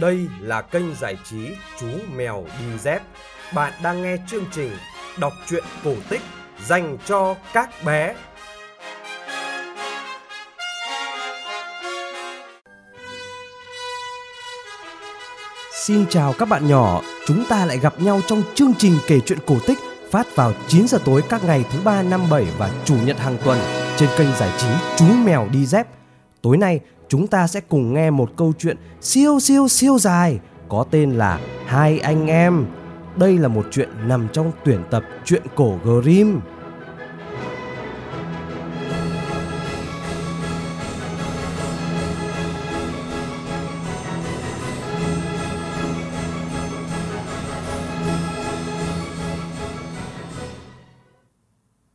Đây là kênh giải trí Chú Mèo Đi Dép. Bạn đang nghe chương trình đọc truyện cổ tích dành cho các bé. Xin chào các bạn nhỏ, chúng ta lại gặp nhau trong chương trình kể chuyện cổ tích phát vào 9 giờ tối các ngày thứ ba, năm, 7 và chủ nhật hàng tuần trên kênh giải trí Chú Mèo Đi Dép. Tối nay chúng ta sẽ cùng nghe một câu chuyện siêu siêu siêu dài có tên là Hai anh em. Đây là một chuyện nằm trong tuyển tập truyện cổ Grimm.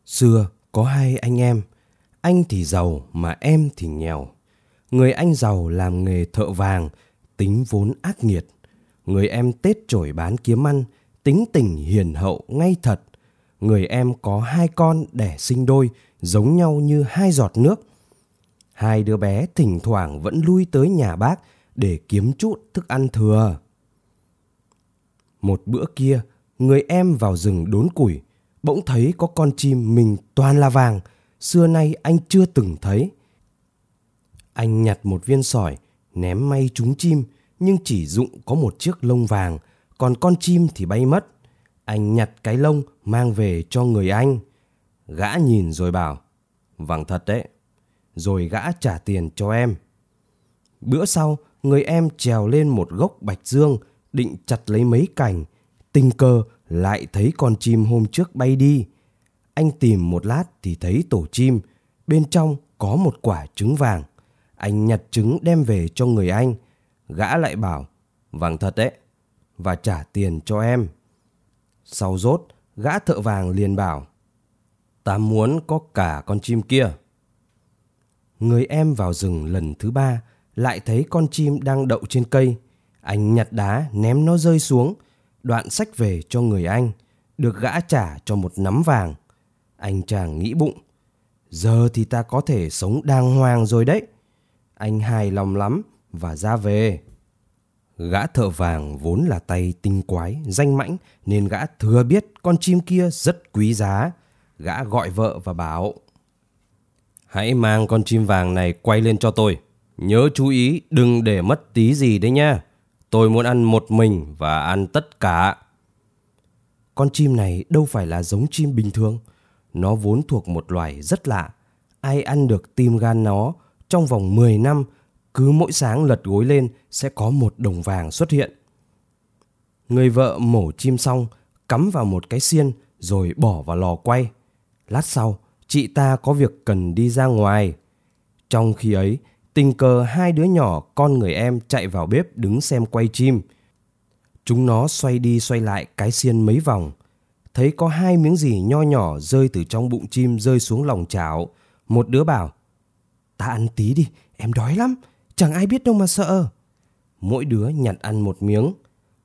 Xưa có hai anh em, anh thì giàu mà em thì nghèo. Người anh giàu làm nghề thợ vàng, tính vốn ác nghiệt. Người em tết trổi bán kiếm ăn, tính tình hiền hậu ngay thật. Người em có hai con đẻ sinh đôi, giống nhau như hai giọt nước. Hai đứa bé thỉnh thoảng vẫn lui tới nhà bác để kiếm chút thức ăn thừa. Một bữa kia, người em vào rừng đốn củi, bỗng thấy có con chim mình toàn là vàng, xưa nay anh chưa từng thấy. Anh nhặt một viên sỏi, ném may trúng chim, nhưng chỉ dụng có một chiếc lông vàng, còn con chim thì bay mất. Anh nhặt cái lông mang về cho người anh. Gã nhìn rồi bảo, vàng thật đấy. Rồi gã trả tiền cho em. Bữa sau, người em trèo lên một gốc bạch dương, định chặt lấy mấy cành. Tình cờ lại thấy con chim hôm trước bay đi. Anh tìm một lát thì thấy tổ chim, bên trong có một quả trứng vàng. Anh nhặt trứng đem về cho người anh. Gã lại bảo, vàng thật đấy, và trả tiền cho em. Sau rốt, gã thợ vàng liền bảo, ta muốn có cả con chim kia. Người em vào rừng lần thứ ba, lại thấy con chim đang đậu trên cây. Anh nhặt đá ném nó rơi xuống, đoạn sách về cho người anh, được gã trả cho một nắm vàng. Anh chàng nghĩ bụng, giờ thì ta có thể sống đàng hoàng rồi đấy. Anh hài lòng lắm và ra về. Gã thợ vàng vốn là tay tinh quái, danh mãnh nên gã thừa biết con chim kia rất quý giá. Gã gọi vợ và bảo Hãy mang con chim vàng này quay lên cho tôi. Nhớ chú ý đừng để mất tí gì đấy nha. Tôi muốn ăn một mình và ăn tất cả. Con chim này đâu phải là giống chim bình thường. Nó vốn thuộc một loài rất lạ. Ai ăn được tim gan nó trong vòng 10 năm, cứ mỗi sáng lật gối lên sẽ có một đồng vàng xuất hiện. Người vợ mổ chim xong, cắm vào một cái xiên rồi bỏ vào lò quay. Lát sau, chị ta có việc cần đi ra ngoài. Trong khi ấy, tình cờ hai đứa nhỏ con người em chạy vào bếp đứng xem quay chim. Chúng nó xoay đi xoay lại cái xiên mấy vòng. Thấy có hai miếng gì nho nhỏ rơi từ trong bụng chim rơi xuống lòng chảo. Một đứa bảo, ta ăn tí đi, em đói lắm, chẳng ai biết đâu mà sợ. Mỗi đứa nhặt ăn một miếng.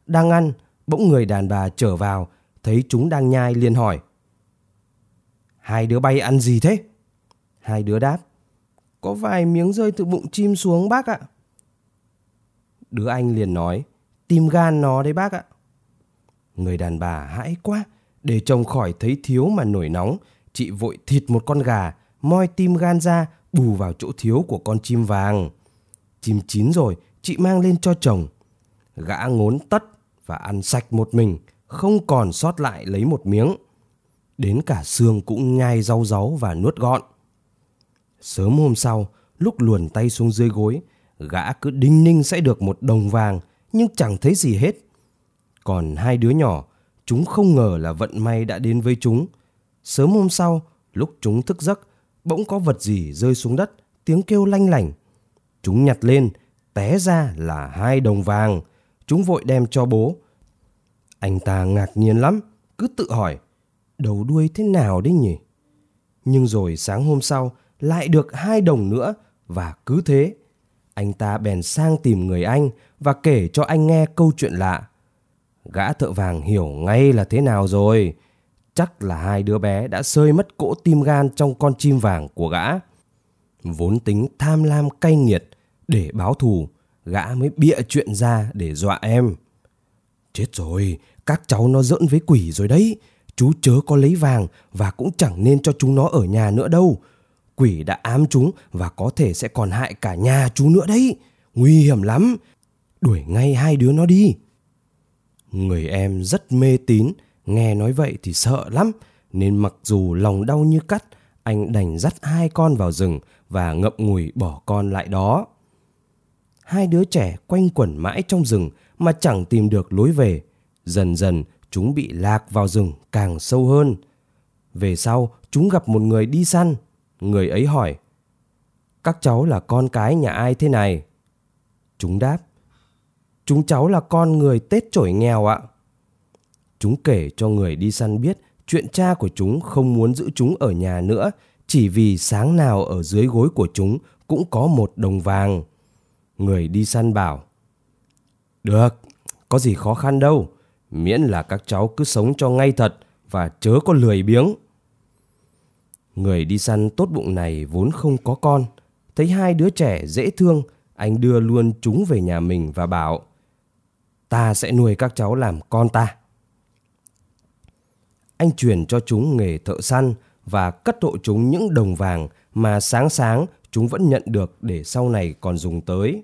Đang ăn, bỗng người đàn bà trở vào, thấy chúng đang nhai liền hỏi. Hai đứa bay ăn gì thế? Hai đứa đáp. Có vài miếng rơi từ bụng chim xuống bác ạ. Đứa anh liền nói. Tim gan nó đấy bác ạ. Người đàn bà hãi quá. Để chồng khỏi thấy thiếu mà nổi nóng. Chị vội thịt một con gà, moi tim gan ra, bù vào chỗ thiếu của con chim vàng. Chim chín rồi, chị mang lên cho chồng. Gã ngốn tất và ăn sạch một mình, không còn sót lại lấy một miếng. Đến cả xương cũng nhai rau ráu và nuốt gọn. Sớm hôm sau, lúc luồn tay xuống dưới gối, gã cứ đinh ninh sẽ được một đồng vàng nhưng chẳng thấy gì hết. Còn hai đứa nhỏ, chúng không ngờ là vận may đã đến với chúng. Sớm hôm sau, lúc chúng thức giấc, bỗng có vật gì rơi xuống đất, tiếng kêu lanh lảnh. Chúng nhặt lên, té ra là hai đồng vàng. Chúng vội đem cho bố. Anh ta ngạc nhiên lắm, cứ tự hỏi, đầu đuôi thế nào đấy nhỉ? Nhưng rồi sáng hôm sau, lại được hai đồng nữa và cứ thế. Anh ta bèn sang tìm người anh và kể cho anh nghe câu chuyện lạ. Gã thợ vàng hiểu ngay là thế nào rồi. Chắc là hai đứa bé đã sơi mất cỗ tim gan trong con chim vàng của gã. Vốn tính tham lam cay nghiệt để báo thù, gã mới bịa chuyện ra để dọa em. Chết rồi, các cháu nó giỡn với quỷ rồi đấy. Chú chớ có lấy vàng và cũng chẳng nên cho chúng nó ở nhà nữa đâu. Quỷ đã ám chúng và có thể sẽ còn hại cả nhà chú nữa đấy. Nguy hiểm lắm. Đuổi ngay hai đứa nó đi. Người em rất mê tín, nghe nói vậy thì sợ lắm, nên mặc dù lòng đau như cắt, anh đành dắt hai con vào rừng và ngậm ngùi bỏ con lại đó. Hai đứa trẻ quanh quẩn mãi trong rừng mà chẳng tìm được lối về. Dần dần chúng bị lạc vào rừng càng sâu hơn. Về sau chúng gặp một người đi săn. Người ấy hỏi Các cháu là con cái nhà ai thế này? Chúng đáp Chúng cháu là con người Tết trổi nghèo ạ. Chúng kể cho người đi săn biết chuyện cha của chúng không muốn giữ chúng ở nhà nữa chỉ vì sáng nào ở dưới gối của chúng cũng có một đồng vàng. Người đi săn bảo Được, có gì khó khăn đâu, miễn là các cháu cứ sống cho ngay thật và chớ có lười biếng. Người đi săn tốt bụng này vốn không có con, thấy hai đứa trẻ dễ thương, anh đưa luôn chúng về nhà mình và bảo Ta sẽ nuôi các cháu làm con ta. Anh truyền cho chúng nghề thợ săn và cất hộ chúng những đồng vàng mà sáng sáng chúng vẫn nhận được để sau này còn dùng tới.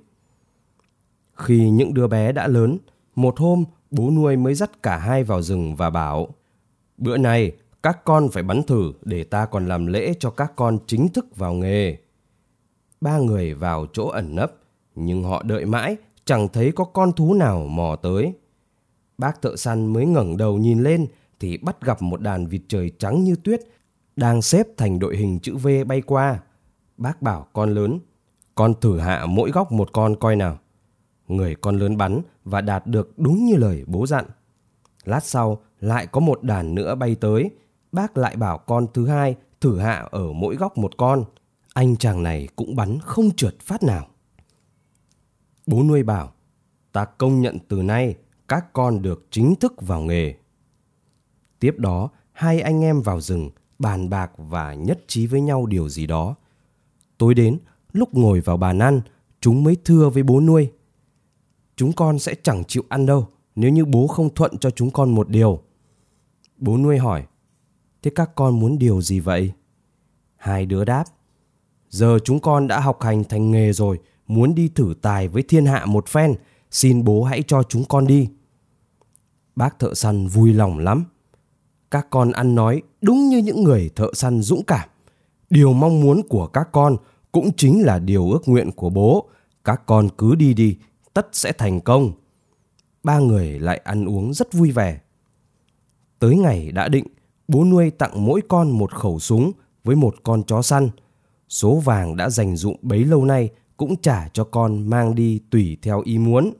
Khi những đứa bé đã lớn, một hôm bố nuôi mới dắt cả hai vào rừng và bảo Bữa này các con phải bắn thử để ta còn làm lễ cho các con chính thức vào nghề. Ba người vào chỗ ẩn nấp, nhưng họ đợi mãi chẳng thấy có con thú nào mò tới. Bác thợ săn mới ngẩng đầu nhìn lên thì bắt gặp một đàn vịt trời trắng như tuyết đang xếp thành đội hình chữ V bay qua. Bác bảo con lớn, con thử hạ mỗi góc một con coi nào. Người con lớn bắn và đạt được đúng như lời bố dặn. Lát sau lại có một đàn nữa bay tới. Bác lại bảo con thứ hai thử hạ ở mỗi góc một con. Anh chàng này cũng bắn không trượt phát nào. Bố nuôi bảo, ta công nhận từ nay các con được chính thức vào nghề. Tiếp đó, hai anh em vào rừng, bàn bạc và nhất trí với nhau điều gì đó. Tối đến, lúc ngồi vào bàn ăn, chúng mới thưa với bố nuôi. Chúng con sẽ chẳng chịu ăn đâu nếu như bố không thuận cho chúng con một điều. Bố nuôi hỏi, thế các con muốn điều gì vậy? Hai đứa đáp, giờ chúng con đã học hành thành nghề rồi, muốn đi thử tài với thiên hạ một phen, xin bố hãy cho chúng con đi. Bác thợ săn vui lòng lắm. Các con ăn nói đúng như những người thợ săn dũng cảm. Điều mong muốn của các con cũng chính là điều ước nguyện của bố. Các con cứ đi đi, tất sẽ thành công. Ba người lại ăn uống rất vui vẻ. Tới ngày đã định, bố nuôi tặng mỗi con một khẩu súng với một con chó săn. Số vàng đã dành dụng bấy lâu nay cũng trả cho con mang đi tùy theo ý muốn.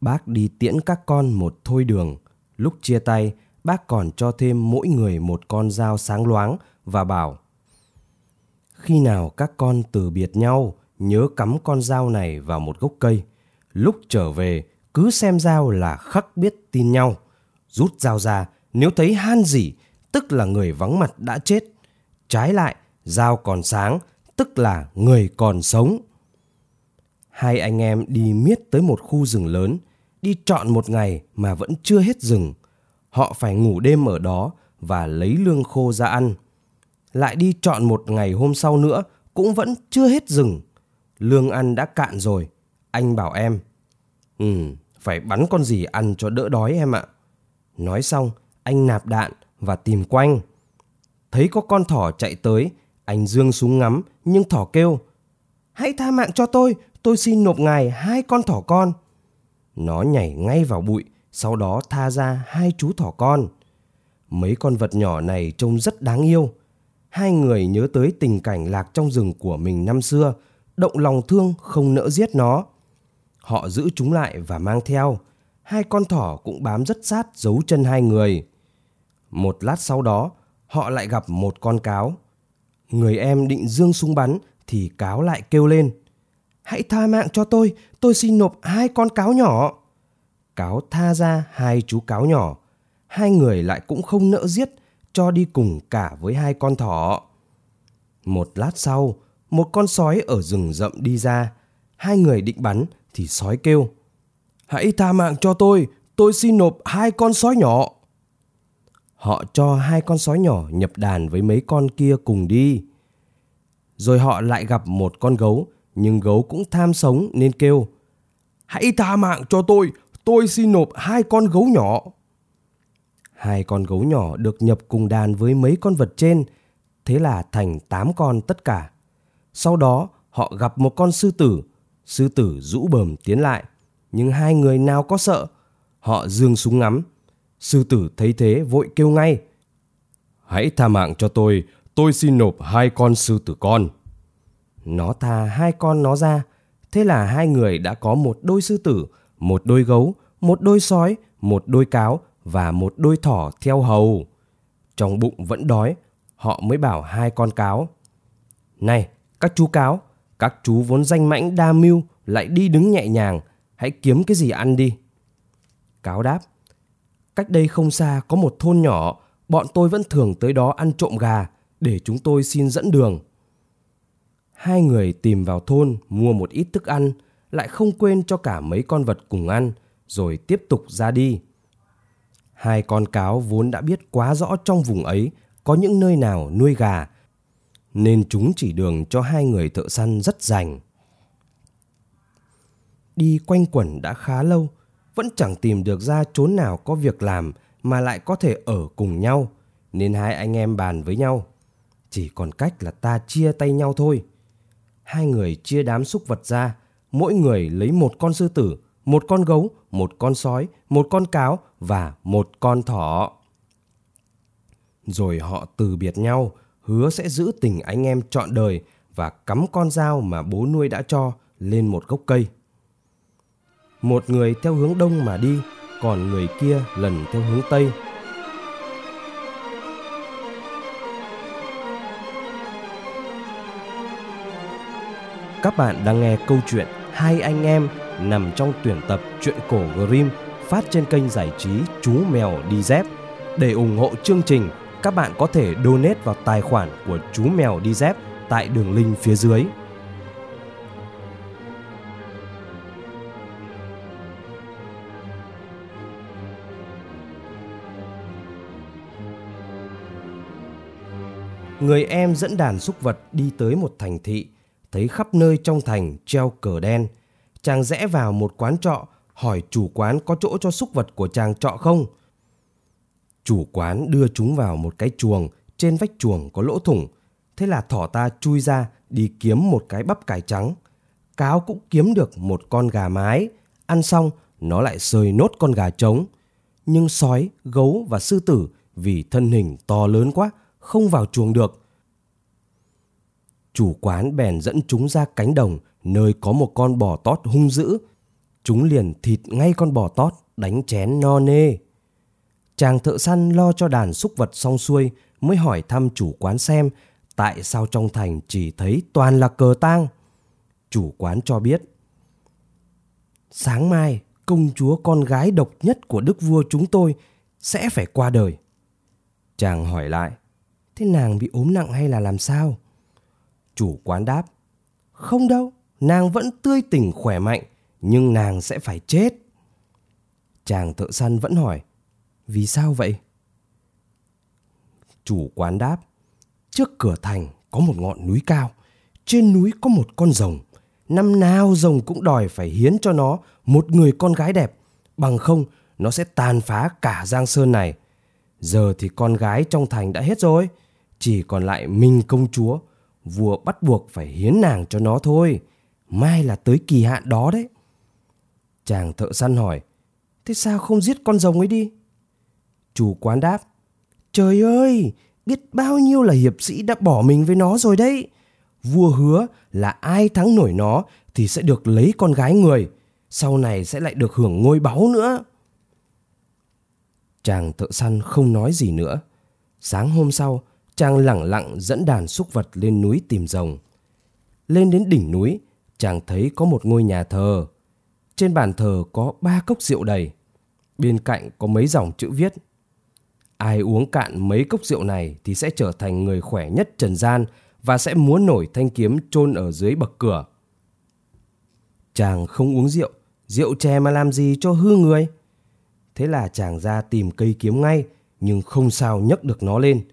Bác đi tiễn các con một thôi đường. Lúc chia tay, bác còn cho thêm mỗi người một con dao sáng loáng và bảo Khi nào các con từ biệt nhau, nhớ cắm con dao này vào một gốc cây. Lúc trở về, cứ xem dao là khắc biết tin nhau. Rút dao ra, nếu thấy han gì, tức là người vắng mặt đã chết. Trái lại, dao còn sáng, tức là người còn sống. Hai anh em đi miết tới một khu rừng lớn, đi trọn một ngày mà vẫn chưa hết rừng. Họ phải ngủ đêm ở đó và lấy lương khô ra ăn. Lại đi chọn một ngày hôm sau nữa cũng vẫn chưa hết rừng. Lương ăn đã cạn rồi. Anh bảo em, Ừ, phải bắn con gì ăn cho đỡ đói em ạ. Nói xong, anh nạp đạn và tìm quanh. Thấy có con thỏ chạy tới, anh dương súng ngắm nhưng thỏ kêu Hãy tha mạng cho tôi, tôi xin nộp ngài hai con thỏ con. Nó nhảy ngay vào bụi, sau đó tha ra hai chú thỏ con. Mấy con vật nhỏ này trông rất đáng yêu. Hai người nhớ tới tình cảnh lạc trong rừng của mình năm xưa, động lòng thương không nỡ giết nó. Họ giữ chúng lại và mang theo. Hai con thỏ cũng bám rất sát giấu chân hai người. Một lát sau đó, họ lại gặp một con cáo. Người em định dương súng bắn thì cáo lại kêu lên. Hãy tha mạng cho tôi, tôi xin nộp hai con cáo nhỏ. Cáo tha ra hai chú cáo nhỏ. Hai người lại cũng không nỡ giết, cho đi cùng cả với hai con thỏ. Một lát sau, một con sói ở rừng rậm đi ra. Hai người định bắn thì sói kêu. Hãy tha mạng cho tôi, tôi xin nộp hai con sói nhỏ. Họ cho hai con sói nhỏ nhập đàn với mấy con kia cùng đi. Rồi họ lại gặp một con gấu, nhưng gấu cũng tham sống nên kêu. Hãy tha mạng cho tôi, tôi xin nộp hai con gấu nhỏ. Hai con gấu nhỏ được nhập cùng đàn với mấy con vật trên, thế là thành tám con tất cả. Sau đó họ gặp một con sư tử, sư tử rũ bờm tiến lại, nhưng hai người nào có sợ. Họ dương súng ngắm. Sư tử thấy thế vội kêu ngay. Hãy tha mạng cho tôi, tôi xin nộp hai con sư tử con. Nó tha hai con nó ra, thế là hai người đã có một đôi sư tử, một đôi gấu, một đôi sói, một đôi cáo và một đôi thỏ theo hầu. Trong bụng vẫn đói, họ mới bảo hai con cáo. Này, các chú cáo, các chú vốn danh mãnh đa mưu lại đi đứng nhẹ nhàng, hãy kiếm cái gì ăn đi. Cáo đáp, cách đây không xa có một thôn nhỏ, bọn tôi vẫn thường tới đó ăn trộm gà để chúng tôi xin dẫn đường. Hai người tìm vào thôn mua một ít thức ăn, lại không quên cho cả mấy con vật cùng ăn, rồi tiếp tục ra đi. Hai con cáo vốn đã biết quá rõ trong vùng ấy có những nơi nào nuôi gà, nên chúng chỉ đường cho hai người thợ săn rất rành. Đi quanh quẩn đã khá lâu, vẫn chẳng tìm được ra chốn nào có việc làm mà lại có thể ở cùng nhau, nên hai anh em bàn với nhau. Chỉ còn cách là ta chia tay nhau thôi. Hai người chia đám súc vật ra, mỗi người lấy một con sư tử, một con gấu, một con sói, một con cáo và một con thỏ. Rồi họ từ biệt nhau, hứa sẽ giữ tình anh em trọn đời và cắm con dao mà bố nuôi đã cho lên một gốc cây. Một người theo hướng đông mà đi, còn người kia lần theo hướng tây. Các bạn đang nghe câu chuyện Hai anh em nằm trong tuyển tập truyện cổ Grimm phát trên kênh giải trí Chú Mèo Đi Dép. Để ủng hộ chương trình, các bạn có thể donate vào tài khoản của Chú Mèo Đi Dép tại đường link phía dưới. Người em dẫn đàn súc vật đi tới một thành thị, thấy khắp nơi trong thành treo cờ đen. Chàng rẽ vào một quán trọ, hỏi chủ quán có chỗ cho súc vật của chàng trọ không. Chủ quán đưa chúng vào một cái chuồng, trên vách chuồng có lỗ thủng. Thế là thỏ ta chui ra đi kiếm một cái bắp cải trắng. Cáo cũng kiếm được một con gà mái. Ăn xong, nó lại sơi nốt con gà trống. Nhưng sói, gấu và sư tử vì thân hình to lớn quá, không vào chuồng được. Chủ quán bèn dẫn chúng ra cánh đồng nơi có một con bò tót hung dữ. Chúng liền thịt ngay con bò tót, đánh chén no nê. Chàng thợ săn lo cho đàn súc vật xong xuôi mới hỏi thăm chủ quán xem tại sao trong thành chỉ thấy toàn là cờ tang. Chủ quán cho biết. Sáng mai, công chúa con gái độc nhất của đức vua chúng tôi sẽ phải qua đời. Chàng hỏi lại, thế nàng bị ốm nặng hay là làm sao? Chủ quán đáp, không đâu, nàng vẫn tươi tỉnh khỏe mạnh, nhưng nàng sẽ phải chết. Chàng thợ săn vẫn hỏi, vì sao vậy? Chủ quán đáp, trước cửa thành có một ngọn núi cao, trên núi có một con rồng. Năm nào rồng cũng đòi phải hiến cho nó một người con gái đẹp, bằng không nó sẽ tàn phá cả Giang Sơn này. Giờ thì con gái trong thành đã hết rồi, chỉ còn lại mình công chúa. Vua bắt buộc phải hiến nàng cho nó thôi, mai là tới kỳ hạn đó đấy. Chàng thợ săn hỏi, thế sao không giết con rồng ấy đi? Chủ quán đáp, trời ơi, biết bao nhiêu là hiệp sĩ đã bỏ mình với nó rồi đấy. Vua hứa là ai thắng nổi nó thì sẽ được lấy con gái người, sau này sẽ lại được hưởng ngôi báu nữa. Chàng thợ săn không nói gì nữa. Sáng hôm sau, chàng lẳng lặng dẫn đàn súc vật lên núi tìm rồng. Lên đến đỉnh núi, chàng thấy có một ngôi nhà thờ. Trên bàn thờ có ba cốc rượu đầy. Bên cạnh có mấy dòng chữ viết. Ai uống cạn mấy cốc rượu này thì sẽ trở thành người khỏe nhất trần gian và sẽ múa nổi thanh kiếm chôn ở dưới bậc cửa. Chàng không uống rượu, rượu chè mà làm gì cho hư người. Thế là chàng ra tìm cây kiếm ngay, nhưng không sao nhấc được nó lên.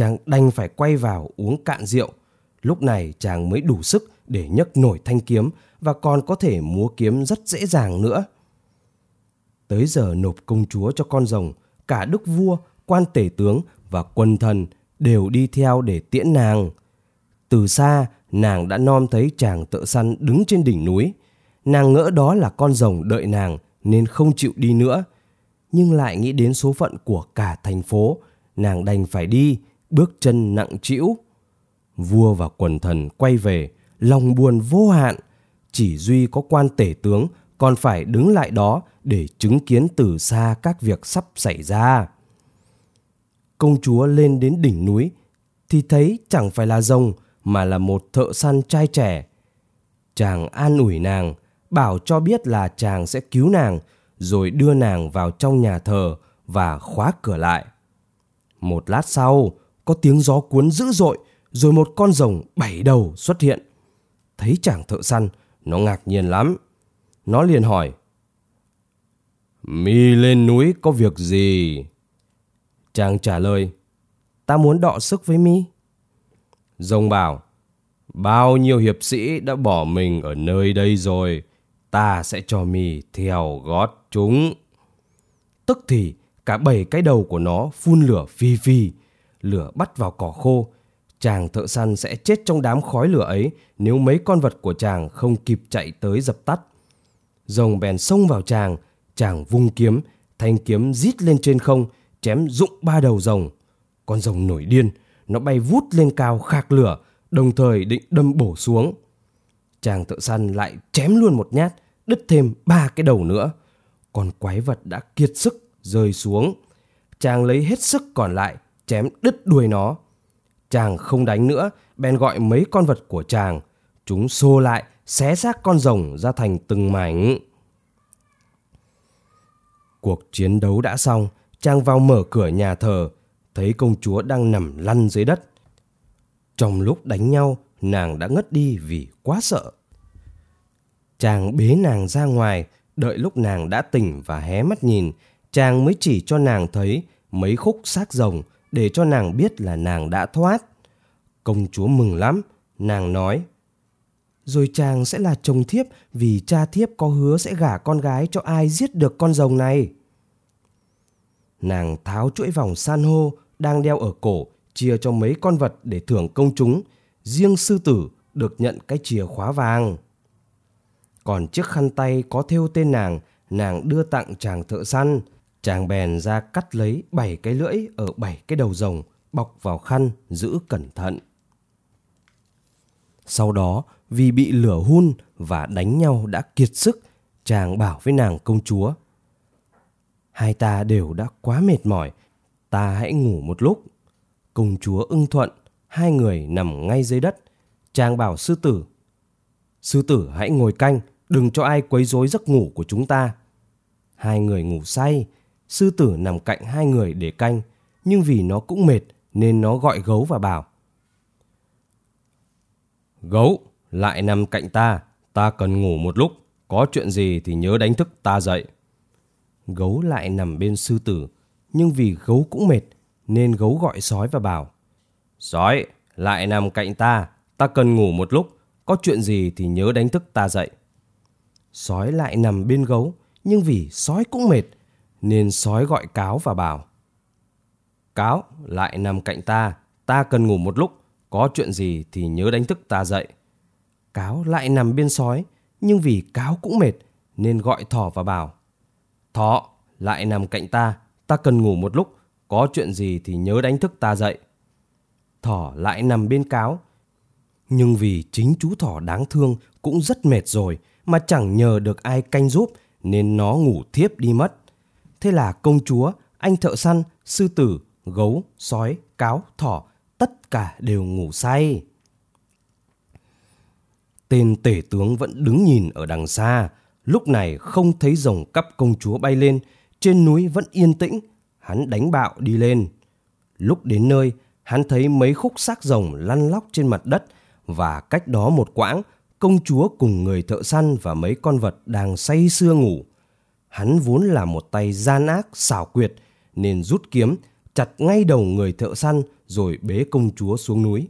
Chàng đành phải quay vào uống cạn rượu. Lúc này chàng mới đủ sức để nhấc nổi thanh kiếm và còn có thể múa kiếm rất dễ dàng nữa. Tới giờ nộp công chúa cho con rồng, cả đức vua, quan tể tướng và quân thần đều đi theo để tiễn nàng. Từ xa, nàng đã nom thấy chàng thợ săn đứng trên đỉnh núi. Nàng ngỡ đó là con rồng đợi nàng nên không chịu đi nữa. Nhưng lại nghĩ đến số phận của cả thành phố, nàng đành phải đi, bước chân nặng trĩu. Vua và quần thần quay về, lòng buồn vô hạn. Chỉ duy có quan tể tướng còn phải đứng lại đó để chứng kiến từ xa các việc sắp xảy ra. Công chúa lên đến đỉnh núi thì thấy chẳng phải là rồng mà là một thợ săn trai trẻ. Chàng an ủi nàng, bảo cho biết là chàng sẽ cứu nàng, rồi đưa nàng vào trong nhà thờ và khóa cửa lại. Một lát sau, có tiếng gió cuốn dữ dội, rồi một con rồng bảy đầu xuất hiện. Thấy chàng thợ săn, nó ngạc nhiên lắm. Nó liền hỏi, Mi lên núi có việc gì? Chàng trả lời, ta muốn đọ sức với Mi. Rồng bảo, bao nhiêu hiệp sĩ đã bỏ mình ở nơi đây rồi, ta sẽ cho mi theo gót chúng. Tức thì cả bảy cái đầu của nó phun lửa phi phi, lửa bắt vào cỏ khô. Chàng thợ săn sẽ chết trong đám khói lửa ấy nếu mấy con vật của chàng không kịp chạy tới dập tắt. Rồng bèn xông vào chàng, chàng vung kiếm, thanh kiếm rít lên trên không, chém rụng ba đầu rồng. Con rồng nổi điên, nó bay vút lên cao khạc lửa, đồng thời định đâm bổ xuống. Chàng thợ săn lại chém luôn một nhát, đứt thêm ba cái đầu nữa. Con quái vật đã kiệt sức rơi xuống. Chàng lấy hết sức còn lại, chém đứt đuôi nó. Chàng không đánh nữa, bèn gọi mấy con vật của chàng. Chúng xô lại, xé xác con rồng ra thành từng mảnh. Cuộc chiến đấu đã xong, chàng vào mở cửa nhà thờ, thấy công chúa đang nằm lăn dưới đất. Trong lúc đánh nhau, nàng đã ngất đi vì quá sợ. Chàng bế nàng ra ngoài, đợi lúc nàng đã tỉnh và hé mắt nhìn, chàng mới chỉ cho nàng thấy mấy khúc xác rồng để cho nàng biết là nàng đã thoát. Công chúa mừng lắm, nàng nói. Rồi chàng sẽ là chồng thiếp vì cha thiếp có hứa sẽ gả con gái cho ai giết được con rồng này. Nàng tháo chuỗi vòng san hô đang đeo ở cổ chia cho mấy con vật để thưởng công chúng. Riêng sư tử được nhận cái chìa khóa vàng. Còn chiếc khăn tay có thêu tên nàng, nàng đưa tặng chàng thợ săn. Chàng bèn ra cắt lấy bảy cái lưỡi ở bảy cái đầu rồng, bọc vào khăn, giữ cẩn thận. Sau đó, vì bị lửa hun và đánh nhau đã kiệt sức, chàng bảo với nàng công chúa. Hai ta đều đã quá mệt mỏi, ta hãy ngủ một lúc. Công chúa ưng thuận, hai người nằm ngay dưới đất. Chàng bảo sư tử, sư tử hãy ngồi canh, đừng cho ai quấy rối giấc ngủ của chúng ta. Hai người ngủ say, sư tử nằm cạnh hai người để canh, nhưng vì nó cũng mệt nên nó gọi gấu và bảo. Gấu, lại nằm cạnh ta, ta cần ngủ một lúc, có chuyện gì thì nhớ đánh thức ta dậy. Gấu lại nằm bên sư tử, nhưng vì gấu cũng mệt nên gấu gọi sói và bảo Sói, lại nằm cạnh ta, ta cần ngủ một lúc, có chuyện gì thì nhớ đánh thức ta dậy. Sói lại nằm bên gấu, nhưng vì sói cũng mệt, nên sói gọi cáo và bảo Cáo, lại nằm cạnh ta, ta cần ngủ một lúc, có chuyện gì thì nhớ đánh thức ta dậy. Cáo lại nằm bên sói, nhưng vì cáo cũng mệt, nên gọi thỏ và bảo Thỏ, lại nằm cạnh ta, ta cần ngủ một lúc, có chuyện gì thì nhớ đánh thức ta dậy. Thỏ lại nằm bên cáo. Nhưng vì chính chú thỏ đáng thương cũng rất mệt rồi mà chẳng nhờ được ai canh giúp nên nó ngủ thiếp đi mất. Thế là công chúa, anh thợ săn, sư tử, gấu, sói, cáo, thỏ tất cả đều ngủ say. Tên tể tướng vẫn đứng nhìn ở đằng xa, lúc này không thấy rồng cắp công chúa bay lên, trên núi vẫn yên tĩnh, hắn đánh bạo đi lên. Lúc đến nơi, hắn thấy mấy khúc xác rồng lăn lóc trên mặt đất và cách đó một quãng, công chúa cùng người thợ săn và mấy con vật đang say sưa ngủ. Hắn vốn là một tay gian ác, xảo quyệt, nên rút kiếm, chặt ngay đầu người thợ săn rồi bế công chúa xuống núi.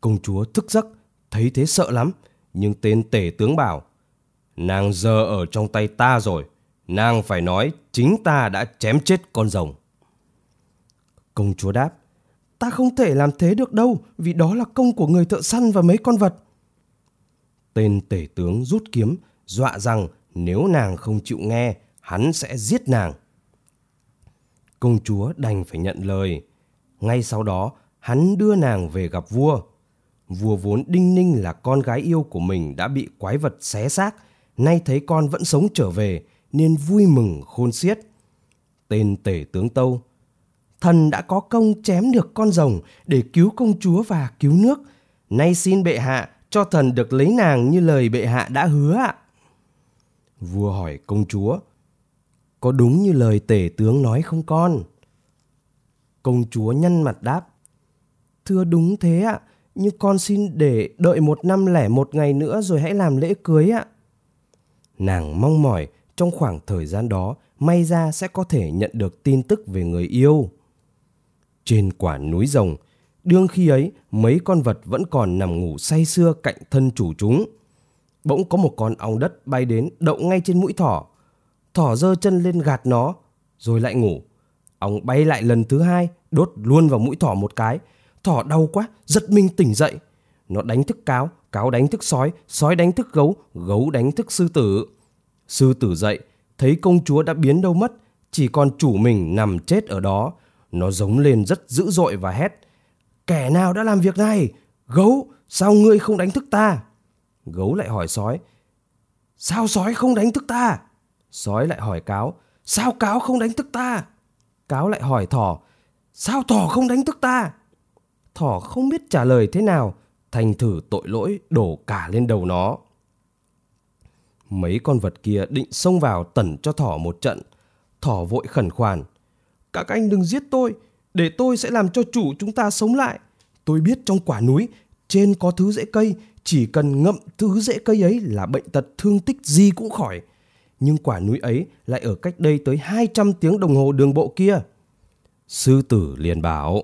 Công chúa thức giấc, thấy thế sợ lắm, nhưng tên tể tướng bảo, nàng giờ ở trong tay ta rồi, nàng phải nói chính ta đã chém chết con rồng. Công chúa đáp, ta không thể làm thế được đâu, vì đó là công của người thợ săn và mấy con vật. Tên tể tướng rút kiếm, dọa rằng nếu nàng không chịu nghe, hắn sẽ giết nàng. Công chúa đành phải nhận lời. Ngay sau đó, hắn đưa nàng về gặp vua. Vua vốn đinh ninh là con gái yêu của mình đã bị quái vật xé xác, nay thấy con vẫn sống trở về, nên vui mừng khôn xiết. Tên tể tướng Tâu Thần đã có công chém được con rồng để cứu công chúa và cứu nước. Nay xin bệ hạ cho thần được lấy nàng như lời bệ hạ đã hứa ạ. Vua hỏi công chúa, có đúng như lời tể tướng nói không con? Công chúa nhăn mặt đáp, thưa đúng thế ạ, nhưng con xin để đợi một năm lẻ một ngày nữa rồi hãy làm lễ cưới ạ. Nàng mong mỏi trong khoảng thời gian đó may ra sẽ có thể nhận được tin tức về người yêu. Trên quả núi rồng, đương khi ấy mấy con vật vẫn còn nằm ngủ say sưa cạnh thân chủ chúng. Bỗng có một con ong đất bay đến đậu ngay trên mũi thỏ. Thỏ giơ chân lên gạt nó, rồi lại ngủ. Ong bay lại lần thứ hai, đốt luôn vào mũi thỏ một cái. Thỏ đau quá, giật mình tỉnh dậy. Nó đánh thức cáo, cáo đánh thức sói, sói đánh thức gấu, gấu đánh thức sư tử. Sư tử dậy, thấy công chúa đã biến đâu mất, chỉ còn chủ mình nằm chết ở đó. Nó giống lên rất dữ dội và hét. Kẻ nào đã làm việc này? Gấu, sao ngươi không đánh thức ta? Gấu lại hỏi sói. Sao sói không đánh thức ta? Sói lại hỏi cáo. Sao cáo không đánh thức ta? Cáo lại hỏi thỏ. Sao thỏ không đánh thức ta? Thỏ không biết trả lời thế nào, thành thử tội lỗi đổ cả lên đầu nó. Mấy con vật kia định xông vào tẩn cho thỏ một trận. Thỏ vội khẩn khoản. Các anh đừng giết tôi, để tôi sẽ làm cho chủ chúng ta sống lại. Tôi biết trong quả núi, trên có thứ rễ cây, chỉ cần ngậm thứ rễ cây ấy là bệnh tật thương tích gì cũng khỏi. Nhưng quả núi ấy lại ở cách đây tới 200 tiếng đồng hồ đường bộ kia. Sư tử liền bảo,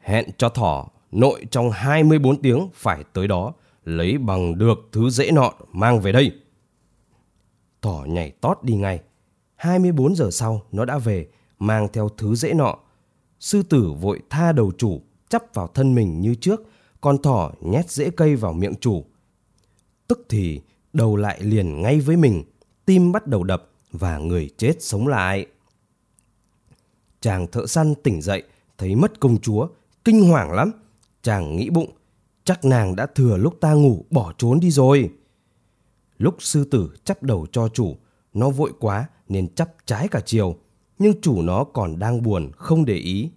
hẹn cho thỏ nội trong 24 tiếng phải tới đó, lấy bằng được thứ dễ nọ mang về đây. Thỏ nhảy tót đi ngay. 24 giờ sau nó đã về, mang theo thứ dễ nọ. Sư tử vội tha đầu chủ, chắp vào thân mình như trước, con thỏ nhét rễ cây vào miệng chủ. Tức thì đầu lại liền ngay với mình, tim bắt đầu đập và người chết sống lại. Chàng thợ săn tỉnh dậy, thấy mất công chúa, kinh hoàng lắm. Chàng nghĩ bụng, chắc nàng đã thừa lúc ta ngủ bỏ trốn đi rồi. Lúc sư tử chắp đầu cho chủ, nó vội quá nên chắp trái cả chiều, nhưng chủ nó còn đang buồn không để ý.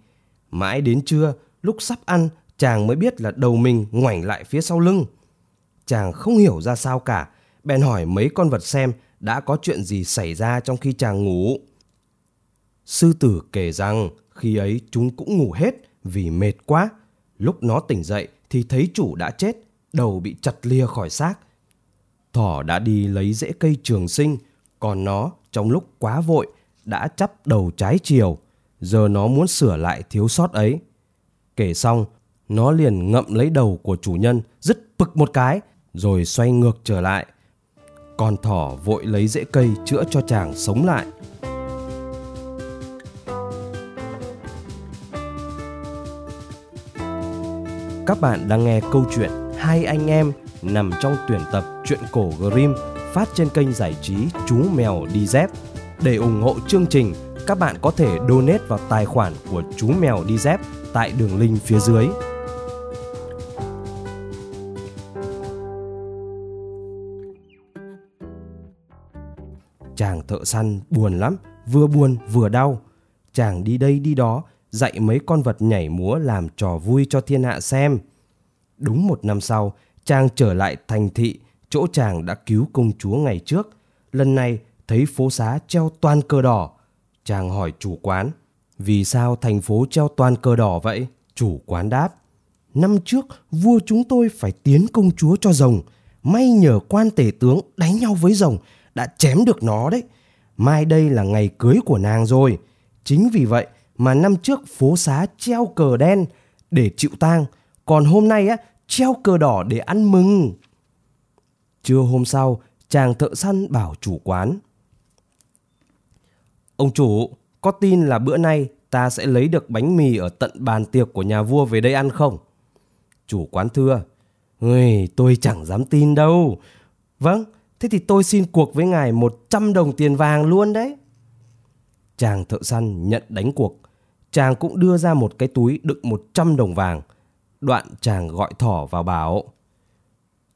Mãi đến trưa, lúc sắp ăn, chàng mới biết là đầu mình ngoảnh lại phía sau lưng. Chàng không hiểu ra sao cả, bèn hỏi mấy con vật xem đã có chuyện gì xảy ra trong khi chàng ngủ. Sư tử kể rằng khi ấy chúng cũng ngủ hết vì mệt quá. Lúc nó tỉnh dậy thì thấy chủ đã chết, đầu bị chặt lia khỏi xác. Thỏ đã đi lấy rễ cây trường sinh, còn nó trong lúc quá vội đã chắp đầu trái chiều, giờ nó muốn sửa lại thiếu sót ấy. Kể xong, nó liền ngậm lấy đầu của chủ nhân, dứt bực một cái, rồi xoay ngược trở lại. Con thỏ vội lấy rễ cây chữa cho chàng sống lại. Các bạn đang nghe câu chuyện Hai anh em nằm trong tuyển tập truyện cổ Grimm phát trên kênh giải trí Chú Mèo Đi Dép. Để ủng hộ chương trình, các bạn có thể donate vào tài khoản của Chú Mèo Đi Dép tại đường link phía dưới. Chàng thợ săn buồn lắm, vừa buồn vừa đau. Chàng đi đây đi đó, dạy mấy con vật nhảy múa làm trò vui cho thiên hạ xem. Đúng một năm sau, chàng trở lại thành thị, chỗ chàng đã cứu công chúa ngày trước. Lần này thấy phố xá treo toàn cờ đỏ. Chàng hỏi chủ quán, vì sao thành phố treo toàn cờ đỏ vậy? Chủ quán đáp, năm trước vua chúng tôi phải tiến công chúa cho rồng. may nhờ quan tể tướng đánh nhau với rồng đã chém được nó đấy. Mai đây là ngày cưới của nàng rồi. Chính vì vậy mà năm trước phố xá treo cờ đen để chịu tang, còn hôm nay á treo cờ đỏ để ăn mừng. Trưa hôm sau, chàng thợ săn bảo chủ quán. Ông chủ, có tin là bữa nay ta sẽ lấy được bánh mì ở tận bàn tiệc của nhà vua về đây ăn không? Chủ quán thưa, Ôi, tôi chẳng dám tin đâu. Vâng, thế thì tôi xin cuộc với ngài 100 đồng tiền vàng luôn đấy. Chàng thợ săn nhận đánh cuộc. Chàng cũng đưa ra một cái túi đựng 100 đồng vàng. Đoạn chàng gọi thỏ vào bảo.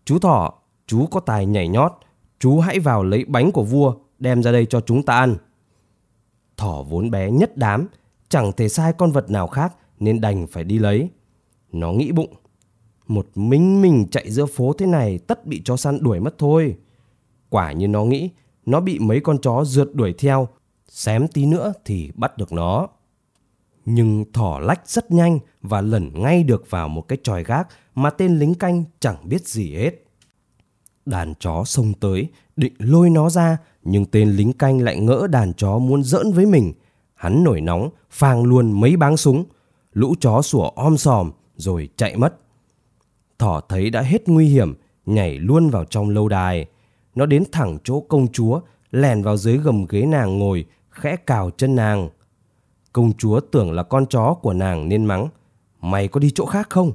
Chú thỏ, chú có tài nhảy nhót. Chú hãy vào lấy bánh của vua đem ra đây cho chúng ta ăn. Thỏ vốn bé nhất đám, chẳng thể sai con vật nào khác nên đành phải đi lấy. Nó nghĩ bụng, một mình mình chạy giữa phố thế này tất bị chó săn đuổi mất thôi. Quả như nó nghĩ, nó bị mấy con chó rượt đuổi theo, xém tí nữa thì bắt được nó. Nhưng thỏ lách rất nhanh và lẩn ngay được vào một cái tròi gác mà tên lính canh chẳng biết gì hết. Đàn chó xông tới, định lôi nó ra, nhưng tên lính canh lại ngỡ đàn chó muốn giỡn với mình. Hắn nổi nóng, phang luôn mấy báng súng. Lũ chó sủa om sòm, rồi chạy mất. Thỏ thấy đã hết nguy hiểm, nhảy luôn vào trong lâu đài. Nó đến thẳng chỗ công chúa, lèn vào dưới gầm ghế nàng ngồi, khẽ cào chân nàng. Công chúa tưởng là con chó của nàng nên mắng. Mày có đi chỗ khác không?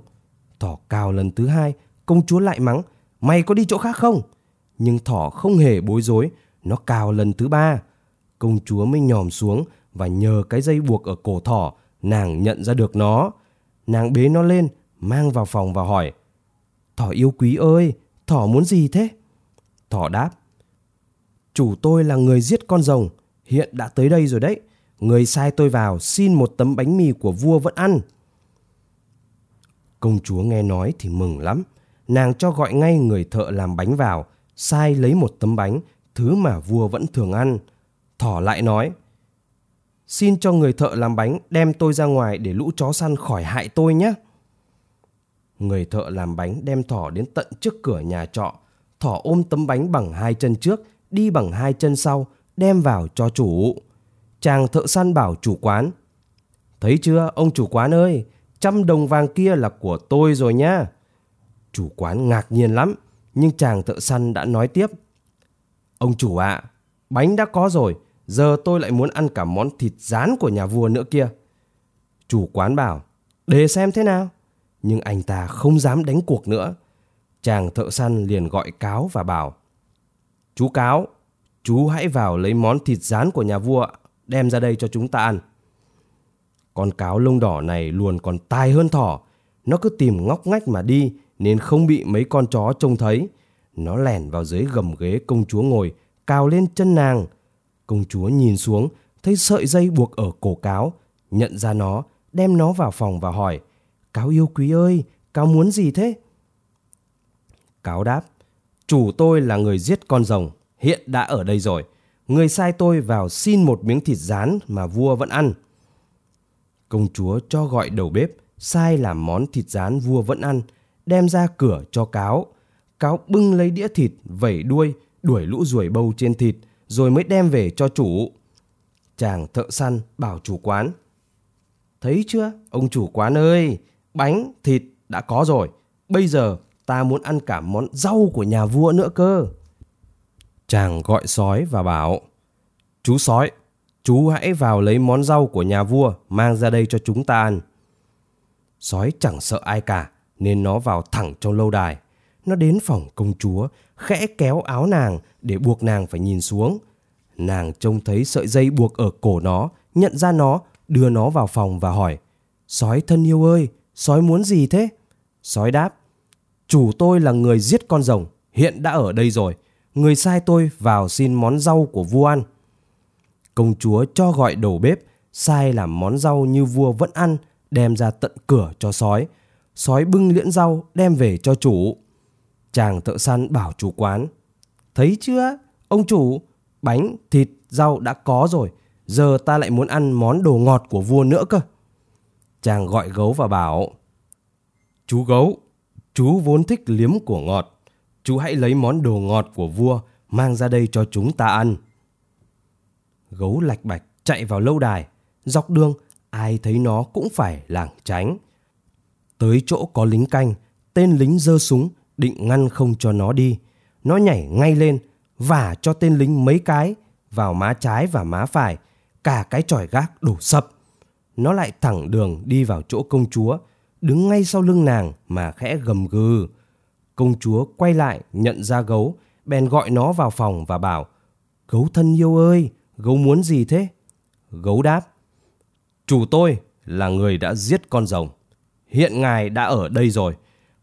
Thỏ cào lần thứ hai, công chúa lại mắng. Mày có đi chỗ khác không? Nhưng thỏ không hề bối rối, nó cào lần thứ ba. Công chúa mới nhòm xuống và nhờ cái dây buộc ở cổ thỏ, nàng nhận ra được nó. Nàng bế nó lên, mang vào phòng và hỏi. Thỏ yêu quý ơi, thỏ muốn gì thế? Thỏ đáp. Chủ tôi là người giết con rồng, hiện đã tới đây rồi đấy. Người sai tôi vào xin một tấm bánh mì của vua vẫn ăn. Công chúa nghe nói thì mừng lắm. Nàng cho gọi ngay người thợ làm bánh vào, sai lấy một tấm bánh, thứ mà vua vẫn thường ăn. Thỏ lại nói, xin cho người thợ làm bánh đem tôi ra ngoài để lũ chó săn khỏi hại tôi nhé. Người thợ làm bánh đem thỏ đến tận trước cửa nhà trọ. Thỏ ôm tấm bánh bằng hai chân trước, đi bằng hai chân sau, đem vào cho chủ. Chàng thợ săn bảo chủ quán. Thấy chưa, ông chủ quán ơi, trăm đồng vàng kia là của tôi rồi nhá. Chủ quán ngạc nhiên lắm, nhưng chàng thợ săn đã nói tiếp. Ông chủ ạ, à, bánh đã có rồi, giờ tôi lại muốn ăn cả món thịt rán của nhà vua nữa kia. Chủ quán bảo, để xem thế nào nhưng anh ta không dám đánh cuộc nữa. Chàng thợ săn liền gọi cáo và bảo Chú cáo, chú hãy vào lấy món thịt rán của nhà vua đem ra đây cho chúng ta ăn. Con cáo lông đỏ này luôn còn tai hơn thỏ. Nó cứ tìm ngóc ngách mà đi nên không bị mấy con chó trông thấy. Nó lẻn vào dưới gầm ghế công chúa ngồi, cào lên chân nàng. Công chúa nhìn xuống, thấy sợi dây buộc ở cổ cáo, nhận ra nó, đem nó vào phòng và hỏi Cáo yêu quý ơi, cáo muốn gì thế? Cáo đáp, chủ tôi là người giết con rồng, hiện đã ở đây rồi. Người sai tôi vào xin một miếng thịt rán mà vua vẫn ăn. Công chúa cho gọi đầu bếp, sai làm món thịt rán vua vẫn ăn, đem ra cửa cho cáo. Cáo bưng lấy đĩa thịt, vẩy đuôi, đuổi lũ ruồi bâu trên thịt, rồi mới đem về cho chủ. Chàng thợ săn bảo chủ quán. Thấy chưa, ông chủ quán ơi, bánh, thịt đã có rồi. Bây giờ ta muốn ăn cả món rau của nhà vua nữa cơ. Chàng gọi sói và bảo, chú sói, chú hãy vào lấy món rau của nhà vua mang ra đây cho chúng ta ăn. Sói chẳng sợ ai cả nên nó vào thẳng trong lâu đài. Nó đến phòng công chúa, khẽ kéo áo nàng để buộc nàng phải nhìn xuống. Nàng trông thấy sợi dây buộc ở cổ nó, nhận ra nó, đưa nó vào phòng và hỏi, Sói thân yêu ơi, Sói muốn gì thế? Sói đáp, chủ tôi là người giết con rồng, hiện đã ở đây rồi. Người sai tôi vào xin món rau của vua ăn. Công chúa cho gọi đầu bếp, sai làm món rau như vua vẫn ăn, đem ra tận cửa cho sói. Sói bưng liễn rau đem về cho chủ. Chàng thợ săn bảo chủ quán, thấy chưa, ông chủ, bánh, thịt, rau đã có rồi, giờ ta lại muốn ăn món đồ ngọt của vua nữa cơ. Chàng gọi gấu và bảo Chú gấu, chú vốn thích liếm của ngọt. chú hãy lấy món đồ ngọt của vua mang ra đây cho chúng ta ăn. Gấu lạch bạch chạy vào lâu đài, dọc đường ai thấy nó cũng phải lảng tránh. Tới chỗ có lính canh, tên lính giơ súng định ngăn không cho nó đi. Nó nhảy ngay lên, vả cho tên lính mấy cái vào má trái và má phải, cả cái tròi gác đổ sập. Nó lại thẳng đường đi vào chỗ công chúa, đứng ngay sau lưng nàng mà khẽ gầm gừ. Công chúa quay lại nhận ra gấu, bèn gọi nó vào phòng và bảo Gấu thân yêu ơi, gấu muốn gì thế? Gấu đáp Chủ tôi là người đã giết con rồng. Hiện ngài đã ở đây rồi.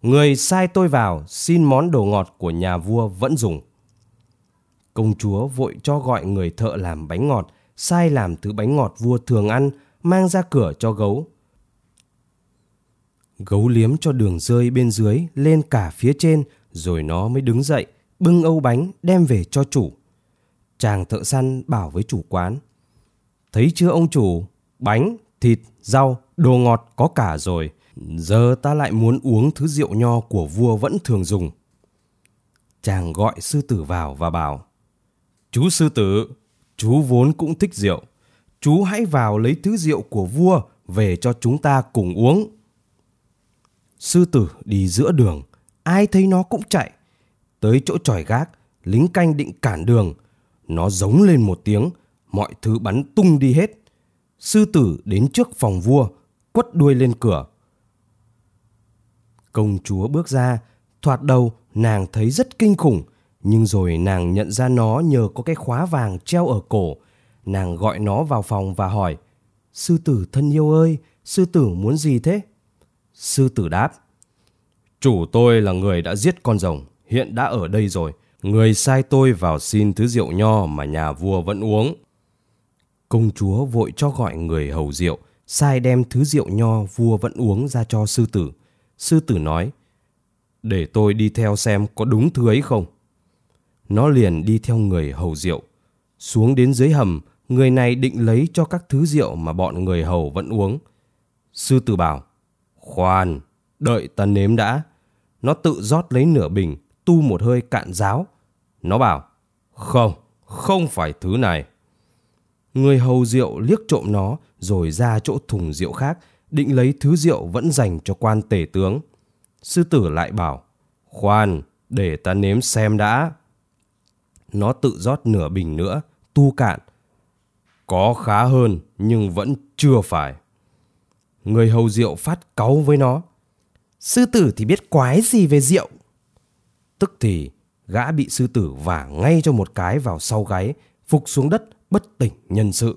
Người sai tôi vào xin món đồ ngọt của nhà vua vẫn dùng. Công chúa vội cho gọi người thợ làm bánh ngọt, sai làm thứ bánh ngọt vua thường ăn, mang ra cửa cho gấu. Gấu liếm cho đường rơi bên dưới lên cả phía trên, rồi nó mới đứng dậy, bưng âu bánh đem về cho chủ. Chàng thợ săn bảo với chủ quán. Thấy chưa ông chủ, bánh, thịt, rau, đồ ngọt có cả rồi. Giờ ta lại muốn uống thứ rượu nho của vua vẫn thường dùng. Chàng gọi sư tử vào và bảo Chú sư tử, chú vốn cũng thích rượu. Chú hãy vào lấy thứ rượu của vua về cho chúng ta cùng uống. Sư tử đi giữa đường, ai thấy nó cũng chạy. Tới chỗ tròi gác, lính canh định cản đường. Nó giống lên một tiếng, mọi thứ bắn tung đi hết. Sư tử đến trước phòng vua, quất đuôi lên cửa. Công chúa bước ra, thoạt đầu nàng thấy rất kinh khủng, nhưng rồi nàng nhận ra nó nhờ có cái khóa vàng treo ở cổ. Nàng gọi nó vào phòng và hỏi, Sư tử thân yêu ơi, sư tử muốn gì thế? Sư tử đáp, Chủ tôi là người đã giết con rồng, hiện đã ở đây rồi. Người sai tôi vào xin thứ rượu nho mà nhà vua vẫn uống. Công chúa vội cho gọi người hầu rượu, sai đem thứ rượu nho vua vẫn uống ra cho sư tử. Sư tử nói, để tôi đi theo xem có đúng thứ ấy không. Nó liền đi theo người hầu rượu. Xuống đến dưới hầm, người này định lấy cho các thứ rượu mà bọn người hầu vẫn uống. Sư tử bảo, khoan, đợi ta nếm đã. Nó tự rót lấy nửa bình, tu một hơi cạn giáo. Nó bảo, không, không phải thứ này. Người hầu rượu liếc trộm nó rồi ra chỗ thùng rượu khác, định lấy thứ rượu vẫn dành cho quan tể tướng. Sư tử lại bảo, khoan, để ta nếm xem đã. Nó tự rót nửa bình nữa, tu cạn. Có khá hơn nhưng vẫn chưa phải. Người hầu rượu phát cáu với nó. Sư tử thì biết quái gì về rượu. Tức thì gã bị sư tử vả ngay cho một cái vào sau gáy, phục xuống đất bất tỉnh nhân sự.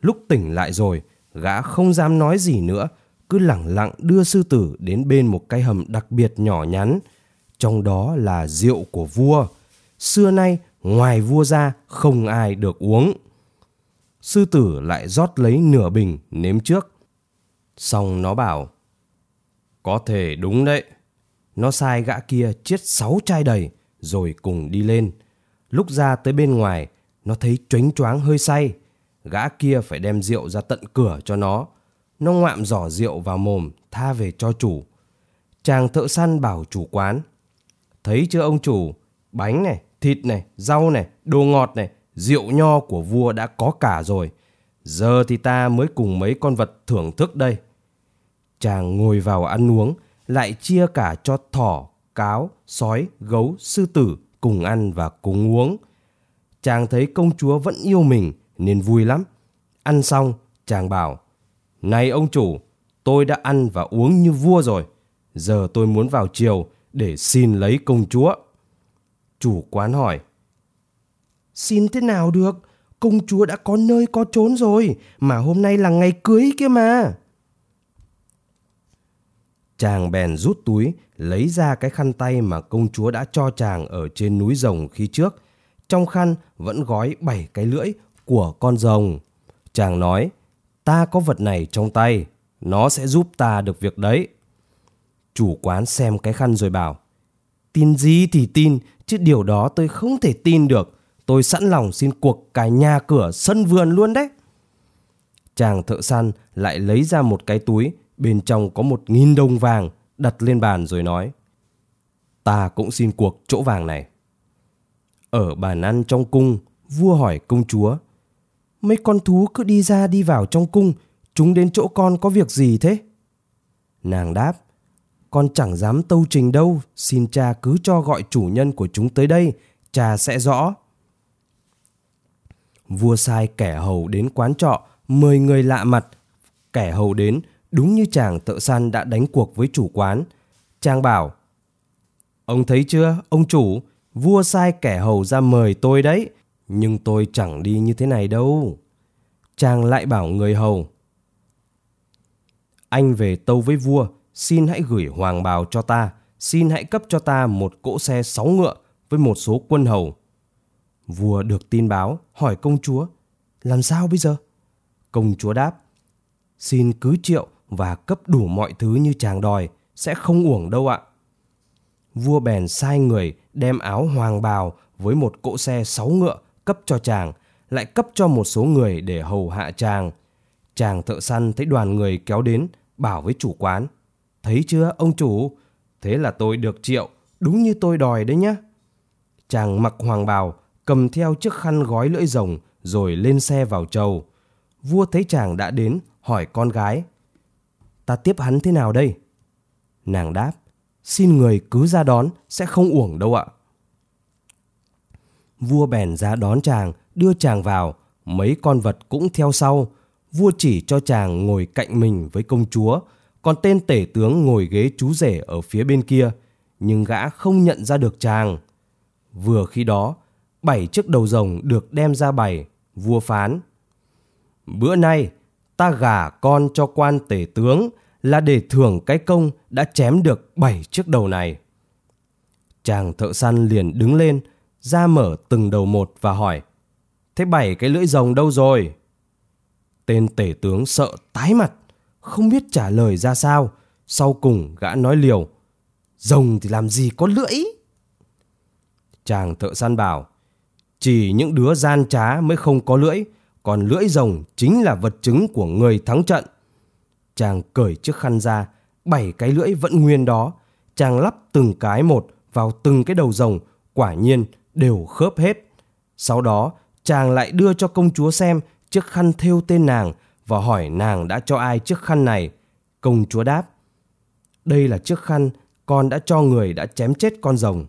Lúc tỉnh lại rồi, gã không dám nói gì nữa, cứ lẳng lặng đưa sư tử đến bên một cái hầm đặc biệt nhỏ nhắn, trong đó là rượu của vua. Xưa nay, ngoài vua ra không ai được uống. Sư tử lại rót lấy nửa bình nếm trước. Xong nó bảo, có thể đúng đấy. Nó sai gã kia chiết sáu chai đầy rồi cùng đi lên. Lúc ra tới bên ngoài, nó thấy choáng choáng hơi say. Gã kia phải đem rượu ra tận cửa cho nó. Nó ngoạm giỏ rượu vào mồm, tha về cho chủ. Chàng thợ săn bảo chủ quán. Thấy chưa ông chủ, bánh này, thịt này, rau này, đồ ngọt này, rượu nho của vua đã có cả rồi. Giờ thì ta mới cùng mấy con vật thưởng thức đây. Chàng ngồi vào ăn uống, lại chia cả cho thỏ, cáo, sói, gấu, sư tử cùng ăn và cùng uống. Chàng thấy công chúa vẫn yêu mình nên vui lắm. Ăn xong, chàng bảo, Này ông chủ, tôi đã ăn và uống như vua rồi. Giờ tôi muốn vào chiều để xin lấy công chúa. Chủ quán hỏi, Xin thế nào được? Công chúa đã có nơi có trốn rồi, mà hôm nay là ngày cưới kia mà. Chàng bèn rút túi, lấy ra cái khăn tay mà công chúa đã cho chàng ở trên núi rồng khi trước. Trong khăn vẫn gói bảy cái lưỡi của con rồng. Chàng nói, ta có vật này trong tay, nó sẽ giúp ta được việc đấy. Chủ quán xem cái khăn rồi bảo, tin gì thì tin, chứ điều đó tôi không thể tin được. Tôi sẵn lòng xin cuộc cả nhà cửa sân vườn luôn đấy. Chàng thợ săn lại lấy ra một cái túi Bên trong có một nghìn đồng vàng đặt lên bàn rồi nói ta cũng xin cuộc chỗ vàng này. Ở bàn ăn trong cung, vua hỏi công chúa, mấy con thú cứ đi ra đi vào trong cung, chúng đến chỗ con có việc gì thế? Nàng đáp, con chẳng dám tâu trình đâu, xin cha cứ cho gọi chủ nhân của chúng tới đây, cha sẽ rõ. Vua sai kẻ hầu đến quán trọ, mời người lạ mặt. Kẻ hầu đến, đúng như chàng thợ săn đã đánh cuộc với chủ quán. Chàng bảo, Ông thấy chưa, ông chủ, vua sai kẻ hầu ra mời tôi đấy, nhưng tôi chẳng đi như thế này đâu. Chàng lại bảo người hầu, Anh về tâu với vua, xin hãy gửi hoàng bào cho ta, xin hãy cấp cho ta một cỗ xe sáu ngựa với một số quân hầu. Vua được tin báo, hỏi công chúa, làm sao bây giờ? Công chúa đáp, xin cứ triệu và cấp đủ mọi thứ như chàng đòi, sẽ không uổng đâu ạ. Vua bèn sai người đem áo hoàng bào với một cỗ xe sáu ngựa cấp cho chàng, lại cấp cho một số người để hầu hạ chàng. Chàng thợ săn thấy đoàn người kéo đến, bảo với chủ quán, Thấy chưa ông chủ? Thế là tôi được triệu, đúng như tôi đòi đấy nhá. Chàng mặc hoàng bào, cầm theo chiếc khăn gói lưỡi rồng rồi lên xe vào trầu. Vua thấy chàng đã đến, hỏi con gái. Ta tiếp hắn thế nào đây? Nàng đáp, xin người cứ ra đón, sẽ không uổng đâu ạ. Vua bèn ra đón chàng, đưa chàng vào, mấy con vật cũng theo sau. Vua chỉ cho chàng ngồi cạnh mình với công chúa, còn tên tể tướng ngồi ghế chú rể ở phía bên kia, nhưng gã không nhận ra được chàng. Vừa khi đó, bảy chiếc đầu rồng được đem ra bày, vua phán. Bữa nay, ta gả con cho quan tể tướng là để thưởng cái công đã chém được bảy chiếc đầu này. Chàng thợ săn liền đứng lên, ra mở từng đầu một và hỏi, thế bảy cái lưỡi rồng đâu rồi? Tên tể tướng sợ tái mặt, không biết trả lời ra sao. Sau cùng gã nói liều, rồng thì làm gì có lưỡi? Chàng thợ săn bảo, chỉ những đứa gian trá mới không có lưỡi, còn lưỡi rồng chính là vật chứng của người thắng trận. Chàng cởi chiếc khăn ra, bảy cái lưỡi vẫn nguyên đó. Chàng lắp từng cái một vào từng cái đầu rồng, quả nhiên đều khớp hết. Sau đó, chàng lại đưa cho công chúa xem chiếc khăn thêu tên nàng và hỏi nàng đã cho ai chiếc khăn này. Công chúa đáp, đây là chiếc khăn con đã cho người đã chém chết con rồng.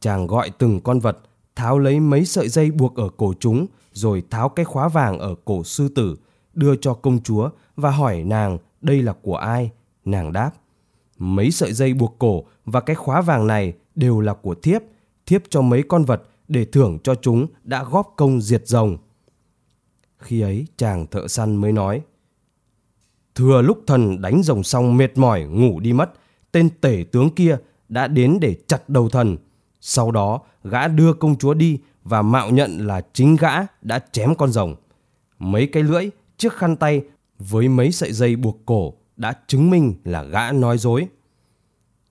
Chàng gọi từng con vật, tháo lấy mấy sợi dây buộc ở cổ chúng, rồi tháo cái khóa vàng ở cổ sư tử, đưa cho công chúa và hỏi nàng đây là của ai. Nàng đáp, mấy sợi dây buộc cổ và cái khóa vàng này đều là của thiếp, thiếp cho mấy con vật để thưởng cho chúng đã góp công diệt rồng. Khi ấy chàng thợ săn mới nói, Thừa lúc thần đánh rồng xong mệt mỏi ngủ đi mất, tên tể tướng kia đã đến để chặt đầu thần. Sau đó gã đưa công chúa đi và mạo nhận là chính gã đã chém con rồng. Mấy cái lưỡi, chiếc khăn tay với mấy sợi dây buộc cổ đã chứng minh là gã nói dối.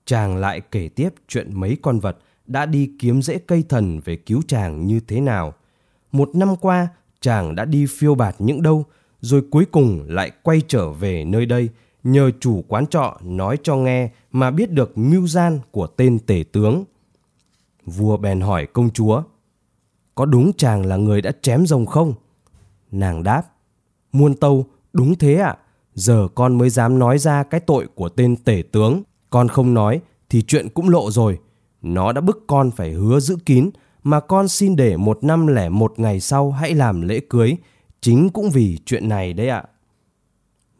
Chàng lại kể tiếp chuyện mấy con vật đã đi kiếm rễ cây thần về cứu chàng như thế nào. Một năm qua, chàng đã đi phiêu bạt những đâu, rồi cuối cùng lại quay trở về nơi đây, nhờ chủ quán trọ nói cho nghe mà biết được mưu gian của tên tể tướng. Vua bèn hỏi công chúa, có đúng chàng là người đã chém rồng không? Nàng đáp, muôn tâu, đúng thế ạ, giờ con mới dám nói ra cái tội của tên tể tướng. Con không nói thì chuyện cũng lộ rồi. Nó đã bức con phải hứa giữ kín mà con xin để một năm lẻ một ngày sau hãy làm lễ cưới, chính cũng vì chuyện này đấy ạ.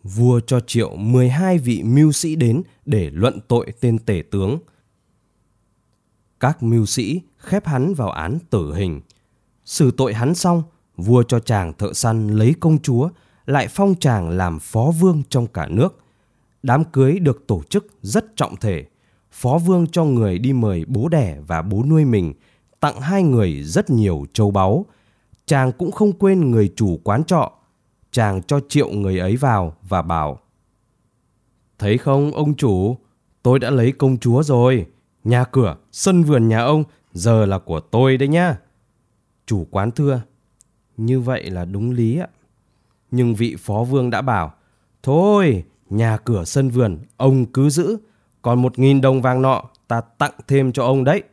Vua cho triệu 12 vị mưu sĩ đến để luận tội tên tể tướng. Các mưu sĩ khép hắn vào án tử hình. Xử tội hắn xong, vua cho chàng thợ săn lấy công chúa, lại phong chàng làm phó vương trong cả nước. Đám cưới được tổ chức rất trọng thể. Phó vương cho người đi mời bố đẻ và bố nuôi mình – tặng hai người rất nhiều châu báu. Chàng cũng không quên người chủ quán trọ. Chàng cho triệu người ấy vào và bảo Thấy không ông chủ, tôi đã lấy công chúa rồi. Nhà cửa, sân vườn nhà ông giờ là của tôi đấy nhá. Chủ quán thưa, như vậy là đúng lý ạ. Nhưng vị phó vương đã bảo, thôi, nhà cửa sân vườn ông cứ giữ, còn một nghìn đồng vàng nọ ta tặng thêm cho ông đấy.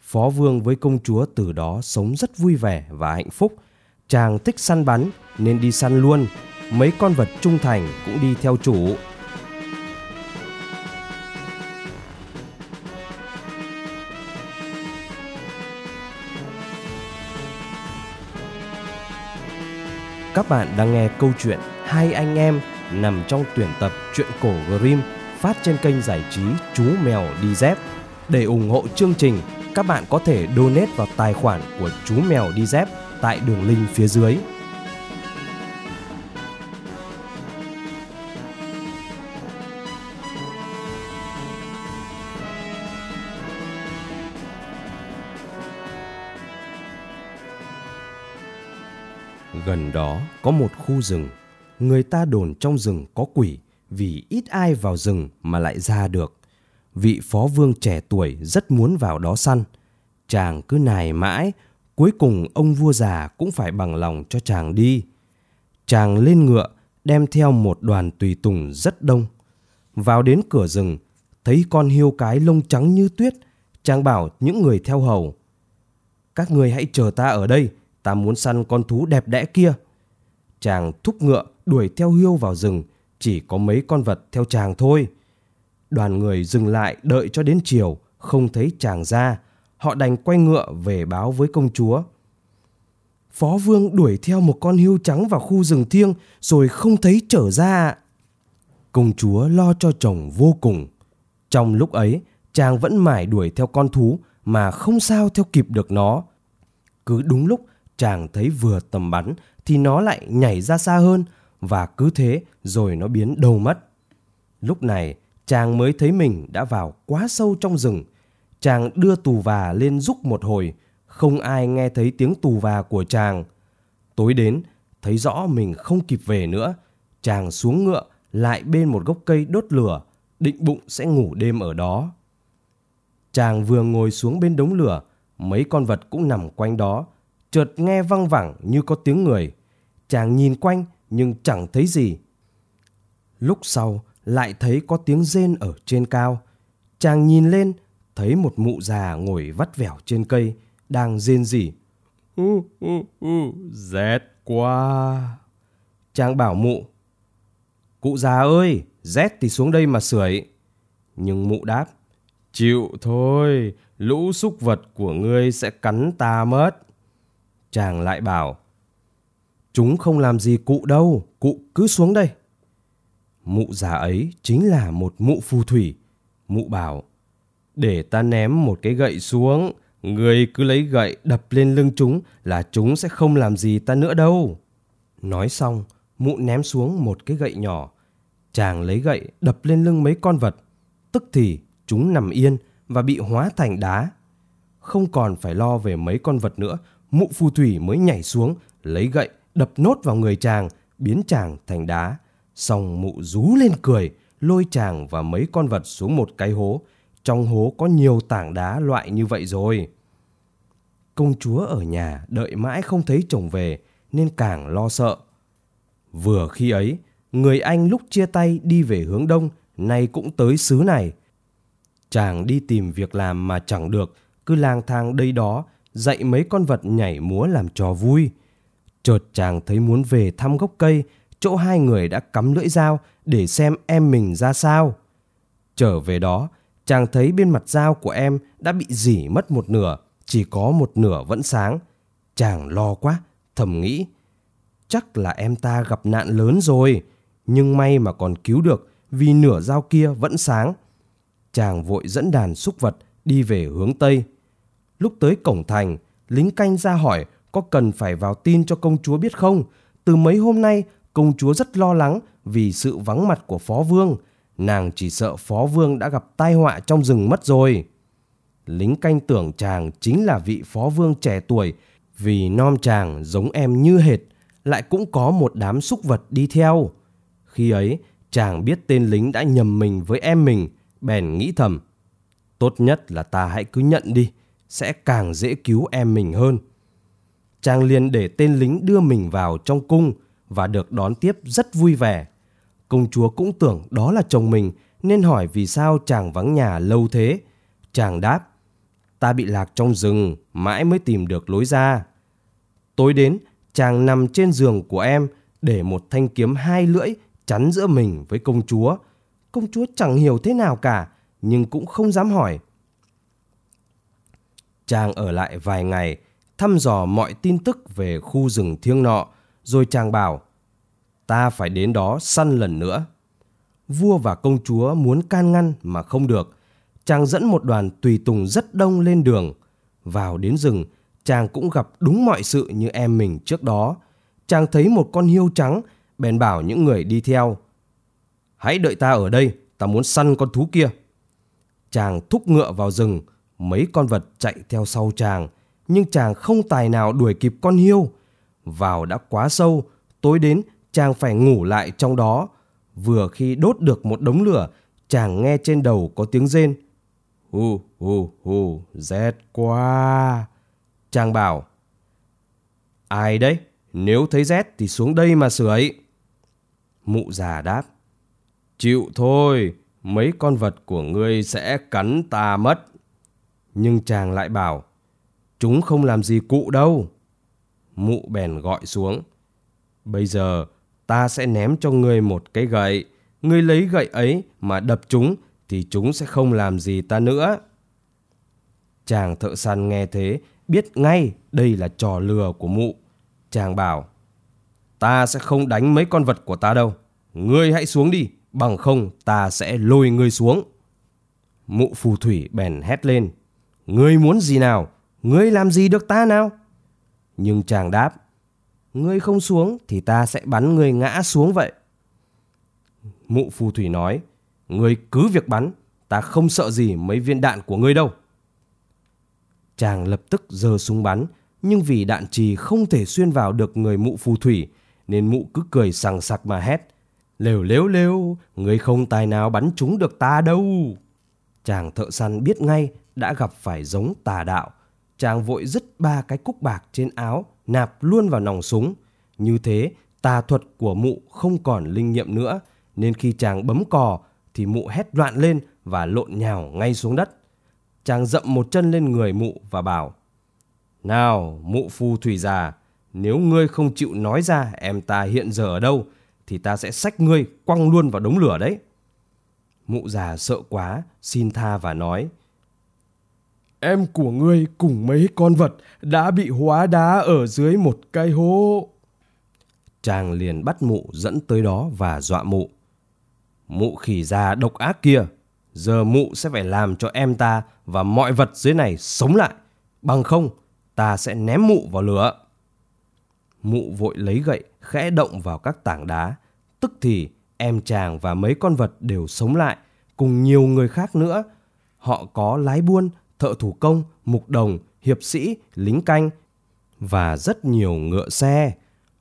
Phó vương với công chúa từ đó sống rất vui vẻ và hạnh phúc. Chàng thích săn bắn nên đi săn luôn. Mấy con vật trung thành cũng đi theo chủ. Các bạn đang nghe câu chuyện Hai anh em nằm trong tuyển tập truyện cổ Grimm phát trên kênh giải trí Chú Mèo Đi Dép. Để ủng hộ chương trình, các bạn có thể donate vào tài khoản của Chú Mèo Đi Dép tại đường link phía dưới. Gần đó có một khu rừng. Người ta đồn trong rừng có quỷ vì ít ai vào rừng mà lại ra được. Vị phó vương trẻ tuổi rất muốn vào đó săn. Chàng cứ nài mãi, cuối cùng ông vua già cũng phải bằng lòng cho chàng đi. Chàng lên ngựa, đem theo một đoàn tùy tùng rất đông. Vào đến cửa rừng, thấy con hiêu cái lông trắng như tuyết, chàng bảo những người theo hầu. Các người hãy chờ ta ở đây, ta muốn săn con thú đẹp đẽ kia. Chàng thúc ngựa đuổi theo hiêu vào rừng, chỉ có mấy con vật theo chàng thôi. Đoàn người dừng lại đợi cho đến chiều, không thấy chàng ra, họ đành quay ngựa về báo với công chúa. Phó vương đuổi theo một con hươu trắng vào khu rừng thiêng rồi không thấy trở ra. Công chúa lo cho chồng vô cùng. Trong lúc ấy, chàng vẫn mải đuổi theo con thú mà không sao theo kịp được nó. Cứ đúng lúc chàng thấy vừa tầm bắn thì nó lại nhảy ra xa hơn và cứ thế rồi nó biến đâu mất. Lúc này chàng mới thấy mình đã vào quá sâu trong rừng. Chàng đưa tù và lên rúc một hồi, không ai nghe thấy tiếng tù và của chàng. Tối đến, thấy rõ mình không kịp về nữa, chàng xuống ngựa lại bên một gốc cây đốt lửa, định bụng sẽ ngủ đêm ở đó. Chàng vừa ngồi xuống bên đống lửa, mấy con vật cũng nằm quanh đó, chợt nghe văng vẳng như có tiếng người. Chàng nhìn quanh nhưng chẳng thấy gì. Lúc sau lại thấy có tiếng rên ở trên cao. Chàng nhìn lên, thấy một mụ già ngồi vắt vẻo trên cây, đang rên rỉ. Uh, uh, uh, rét quá. Chàng bảo mụ, Cụ già ơi, rét thì xuống đây mà sưởi. Nhưng mụ đáp, chịu thôi, lũ súc vật của ngươi sẽ cắn ta mất. Chàng lại bảo, Chúng không làm gì cụ đâu, cụ cứ xuống đây. Mụ già ấy chính là một mụ phù thủy. Mụ bảo, để ta ném một cái gậy xuống, người cứ lấy gậy đập lên lưng chúng là chúng sẽ không làm gì ta nữa đâu. Nói xong, mụ ném xuống một cái gậy nhỏ. Chàng lấy gậy đập lên lưng mấy con vật. Tức thì chúng nằm yên và bị hóa thành đá. Không còn phải lo về mấy con vật nữa, mụ phù thủy mới nhảy xuống, lấy gậy đập nốt vào người chàng, biến chàng thành đá. Xong mụ rú lên cười, lôi chàng và mấy con vật xuống một cái hố. Trong hố có nhiều tảng đá loại như vậy rồi. Công chúa ở nhà đợi mãi không thấy chồng về nên càng lo sợ. Vừa khi ấy, người anh lúc chia tay đi về hướng đông, nay cũng tới xứ này. Chàng đi tìm việc làm mà chẳng được, cứ lang thang đây đó, dạy mấy con vật nhảy múa làm trò vui. Chợt chàng thấy muốn về thăm gốc cây, chỗ hai người đã cắm lưỡi dao để xem em mình ra sao. Trở về đó, chàng thấy bên mặt dao của em đã bị dỉ mất một nửa, chỉ có một nửa vẫn sáng. Chàng lo quá, thầm nghĩ. Chắc là em ta gặp nạn lớn rồi, nhưng may mà còn cứu được vì nửa dao kia vẫn sáng. Chàng vội dẫn đàn xúc vật đi về hướng Tây. Lúc tới cổng thành, lính canh ra hỏi có cần phải vào tin cho công chúa biết không? Từ mấy hôm nay, công chúa rất lo lắng vì sự vắng mặt của phó vương. Nàng chỉ sợ phó vương đã gặp tai họa trong rừng mất rồi. Lính canh tưởng chàng chính là vị phó vương trẻ tuổi vì non chàng giống em như hệt, lại cũng có một đám súc vật đi theo. Khi ấy, chàng biết tên lính đã nhầm mình với em mình, bèn nghĩ thầm. Tốt nhất là ta hãy cứ nhận đi, sẽ càng dễ cứu em mình hơn chàng liền để tên lính đưa mình vào trong cung và được đón tiếp rất vui vẻ. Công chúa cũng tưởng đó là chồng mình nên hỏi vì sao chàng vắng nhà lâu thế. Chàng đáp, ta bị lạc trong rừng, mãi mới tìm được lối ra. Tối đến, chàng nằm trên giường của em, để một thanh kiếm hai lưỡi chắn giữa mình với công chúa. Công chúa chẳng hiểu thế nào cả, nhưng cũng không dám hỏi. Chàng ở lại vài ngày, thăm dò mọi tin tức về khu rừng thiêng nọ, rồi chàng bảo, ta phải đến đó săn lần nữa. Vua và công chúa muốn can ngăn mà không được. Chàng dẫn một đoàn tùy tùng rất đông lên đường. Vào đến rừng, chàng cũng gặp đúng mọi sự như em mình trước đó. Chàng thấy một con hiêu trắng, bèn bảo những người đi theo. Hãy đợi ta ở đây, ta muốn săn con thú kia. Chàng thúc ngựa vào rừng, mấy con vật chạy theo sau chàng, nhưng chàng không tài nào đuổi kịp con hiêu. Vào đã quá sâu, tối đến chàng phải ngủ lại trong đó. Vừa khi đốt được một đống lửa, chàng nghe trên đầu có tiếng rên. Hù hù hù, rét quá. Chàng bảo, ai đấy? Nếu thấy rét thì xuống đây mà sưởi. Mụ già đáp, chịu thôi, mấy con vật của ngươi sẽ cắn ta mất. Nhưng chàng lại bảo, chúng không làm gì cụ đâu. Mụ bèn gọi xuống, bây giờ ta sẽ ném cho ngươi một cái gậy. Ngươi lấy gậy ấy mà đập chúng thì chúng sẽ không làm gì ta nữa. Chàng thợ săn nghe thế biết ngay đây là trò lừa của mụ. Chàng bảo, ta sẽ không đánh mấy con vật của ta đâu. Ngươi hãy xuống đi, bằng không ta sẽ lôi ngươi xuống. Mụ phù thủy bèn hét lên, ngươi muốn gì nào? Ngươi làm gì được ta nào? Nhưng chàng đáp, ngươi không xuống thì ta sẽ bắn ngươi ngã xuống vậy. Mụ phù thủy nói, ngươi cứ việc bắn, ta không sợ gì mấy viên đạn của ngươi đâu. Chàng lập tức giơ súng bắn, nhưng vì đạn trì không thể xuyên vào được người mụ phù thủy, nên mụ cứ cười sằng sặc mà hét. Lều lếu lêu, ngươi không tài nào bắn trúng được ta đâu. Chàng thợ săn biết ngay đã gặp phải giống tà đạo. Chàng vội dứt ba cái cúc bạc trên áo, nạp luôn vào nòng súng. Như thế, tà thuật của mụ không còn linh nghiệm nữa, nên khi chàng bấm cò thì mụ hét loạn lên và lộn nhào ngay xuống đất. Chàng dậm một chân lên người mụ và bảo Nào mụ phu thủy già Nếu ngươi không chịu nói ra em ta hiện giờ ở đâu Thì ta sẽ xách ngươi quăng luôn vào đống lửa đấy Mụ già sợ quá Xin tha và nói Em của ngươi cùng mấy con vật Đã bị hóa đá ở dưới một cái hố Chàng liền bắt mụ dẫn tới đó và dọa mụ Mụ khỉ già độc ác kia Giờ mụ sẽ phải làm cho em ta và mọi vật dưới này sống lại. Bằng không, ta sẽ ném mụ vào lửa. Mụ vội lấy gậy khẽ động vào các tảng đá. Tức thì em chàng và mấy con vật đều sống lại cùng nhiều người khác nữa. Họ có lái buôn, thợ thủ công, mục đồng, hiệp sĩ, lính canh và rất nhiều ngựa xe.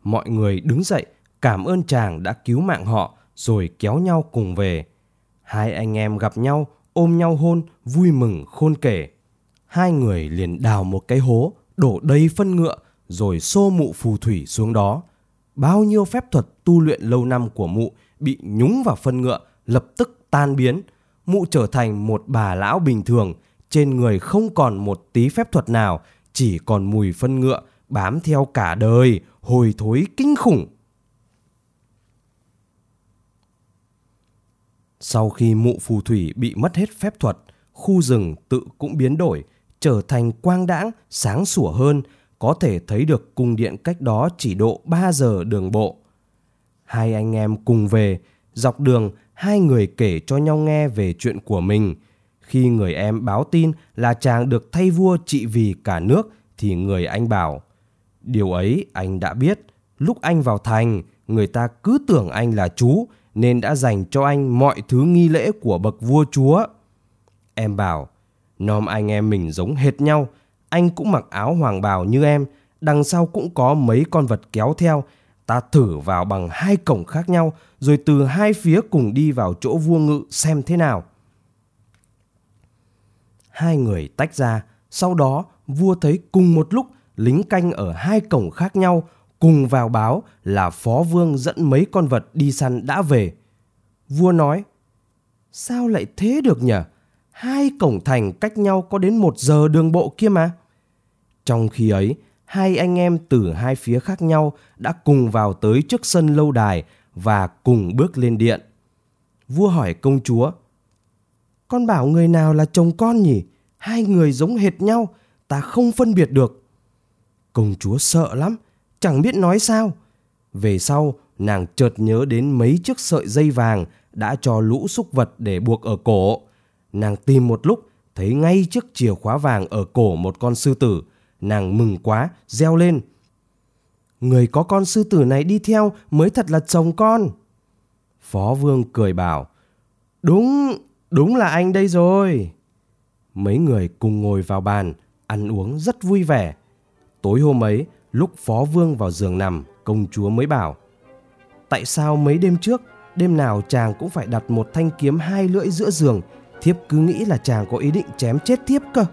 Mọi người đứng dậy cảm ơn chàng đã cứu mạng họ rồi kéo nhau cùng về. Hai anh em gặp nhau, ôm nhau hôn, vui mừng khôn kể. Hai người liền đào một cái hố, đổ đầy phân ngựa, rồi xô mụ phù thủy xuống đó. Bao nhiêu phép thuật tu luyện lâu năm của mụ bị nhúng vào phân ngựa, lập tức tan biến. Mụ trở thành một bà lão bình thường, trên người không còn một tí phép thuật nào, chỉ còn mùi phân ngựa bám theo cả đời, hồi thối kinh khủng. Sau khi mụ phù thủy bị mất hết phép thuật, khu rừng tự cũng biến đổi, trở thành quang đãng, sáng sủa hơn, có thể thấy được cung điện cách đó chỉ độ 3 giờ đường bộ. Hai anh em cùng về, dọc đường hai người kể cho nhau nghe về chuyện của mình. Khi người em báo tin là chàng được thay vua trị vì cả nước thì người anh bảo Điều ấy anh đã biết, lúc anh vào thành, người ta cứ tưởng anh là chú nên đã dành cho anh mọi thứ nghi lễ của bậc vua chúa. Em bảo, nom anh em mình giống hệt nhau, anh cũng mặc áo hoàng bào như em, đằng sau cũng có mấy con vật kéo theo, ta thử vào bằng hai cổng khác nhau, rồi từ hai phía cùng đi vào chỗ vua ngự xem thế nào. Hai người tách ra, sau đó vua thấy cùng một lúc lính canh ở hai cổng khác nhau cùng vào báo là phó vương dẫn mấy con vật đi săn đã về. Vua nói, Sao lại thế được nhỉ? Hai cổng thành cách nhau có đến một giờ đường bộ kia mà. Trong khi ấy, hai anh em từ hai phía khác nhau đã cùng vào tới trước sân lâu đài và cùng bước lên điện. Vua hỏi công chúa, con bảo người nào là chồng con nhỉ? Hai người giống hệt nhau, ta không phân biệt được. Công chúa sợ lắm, chẳng biết nói sao. Về sau, nàng chợt nhớ đến mấy chiếc sợi dây vàng đã cho lũ súc vật để buộc ở cổ. Nàng tìm một lúc, thấy ngay chiếc chìa khóa vàng ở cổ một con sư tử. Nàng mừng quá, reo lên. Người có con sư tử này đi theo mới thật là chồng con. Phó vương cười bảo, đúng, đúng là anh đây rồi. Mấy người cùng ngồi vào bàn, ăn uống rất vui vẻ. Tối hôm ấy, lúc phó vương vào giường nằm, công chúa mới bảo, tại sao mấy đêm trước đêm nào chàng cũng phải đặt một thanh kiếm hai lưỡi giữa giường thiếp cứ nghĩ là chàng có ý định chém chết thiếp cơ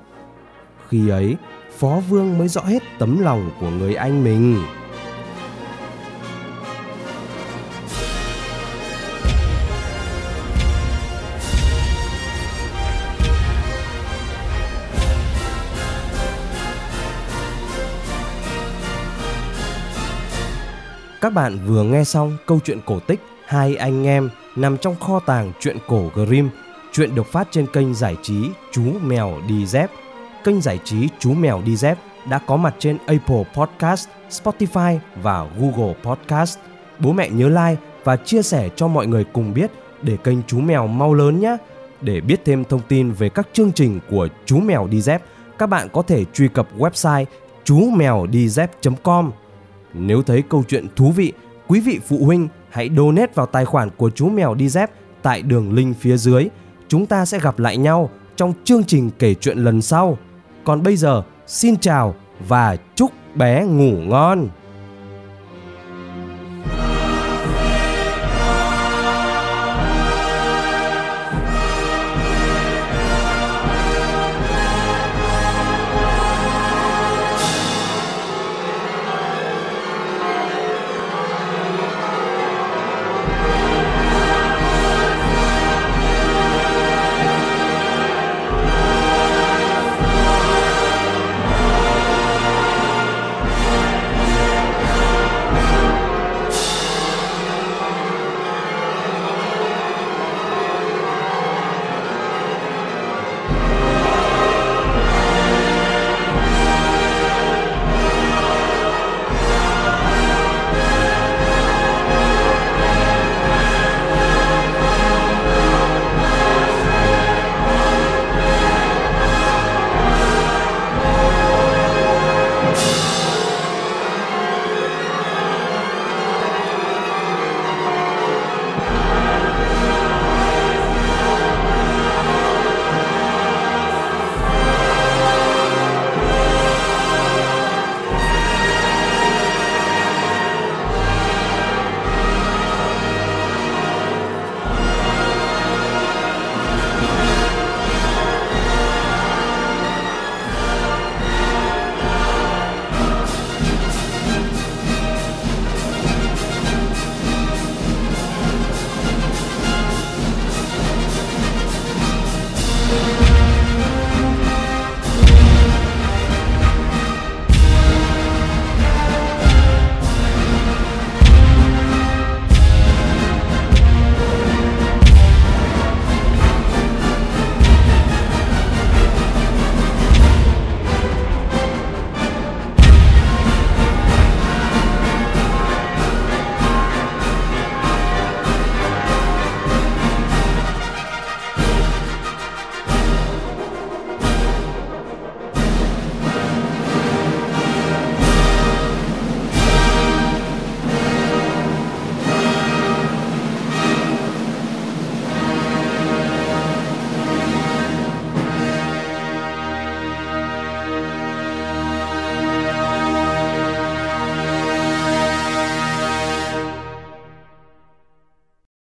khi ấy phó vương mới rõ hết tấm lòng của người anh mình Các bạn vừa nghe xong câu chuyện cổ tích Hai anh em nằm trong kho tàng truyện cổ Grimm. Chuyện được phát trên kênh giải trí Chú Mèo Đi Dép. Kênh giải trí Chú Mèo Đi Dép đã có mặt trên Apple Podcast, Spotify và Google Podcast. Bố mẹ nhớ like và chia sẻ cho mọi người cùng biết để kênh Chú Mèo mau lớn nhé. Để biết thêm thông tin về các chương trình của Chú Mèo Đi Dép, các bạn có thể truy cập website chú mèo đi dép.com. Nếu thấy câu chuyện thú vị, quý vị phụ huynh hãy donate vào tài khoản của chú mèo đi dép tại đường link phía dưới. Chúng ta sẽ gặp lại nhau trong chương trình kể chuyện lần sau. Còn bây giờ, xin chào và chúc bé ngủ ngon.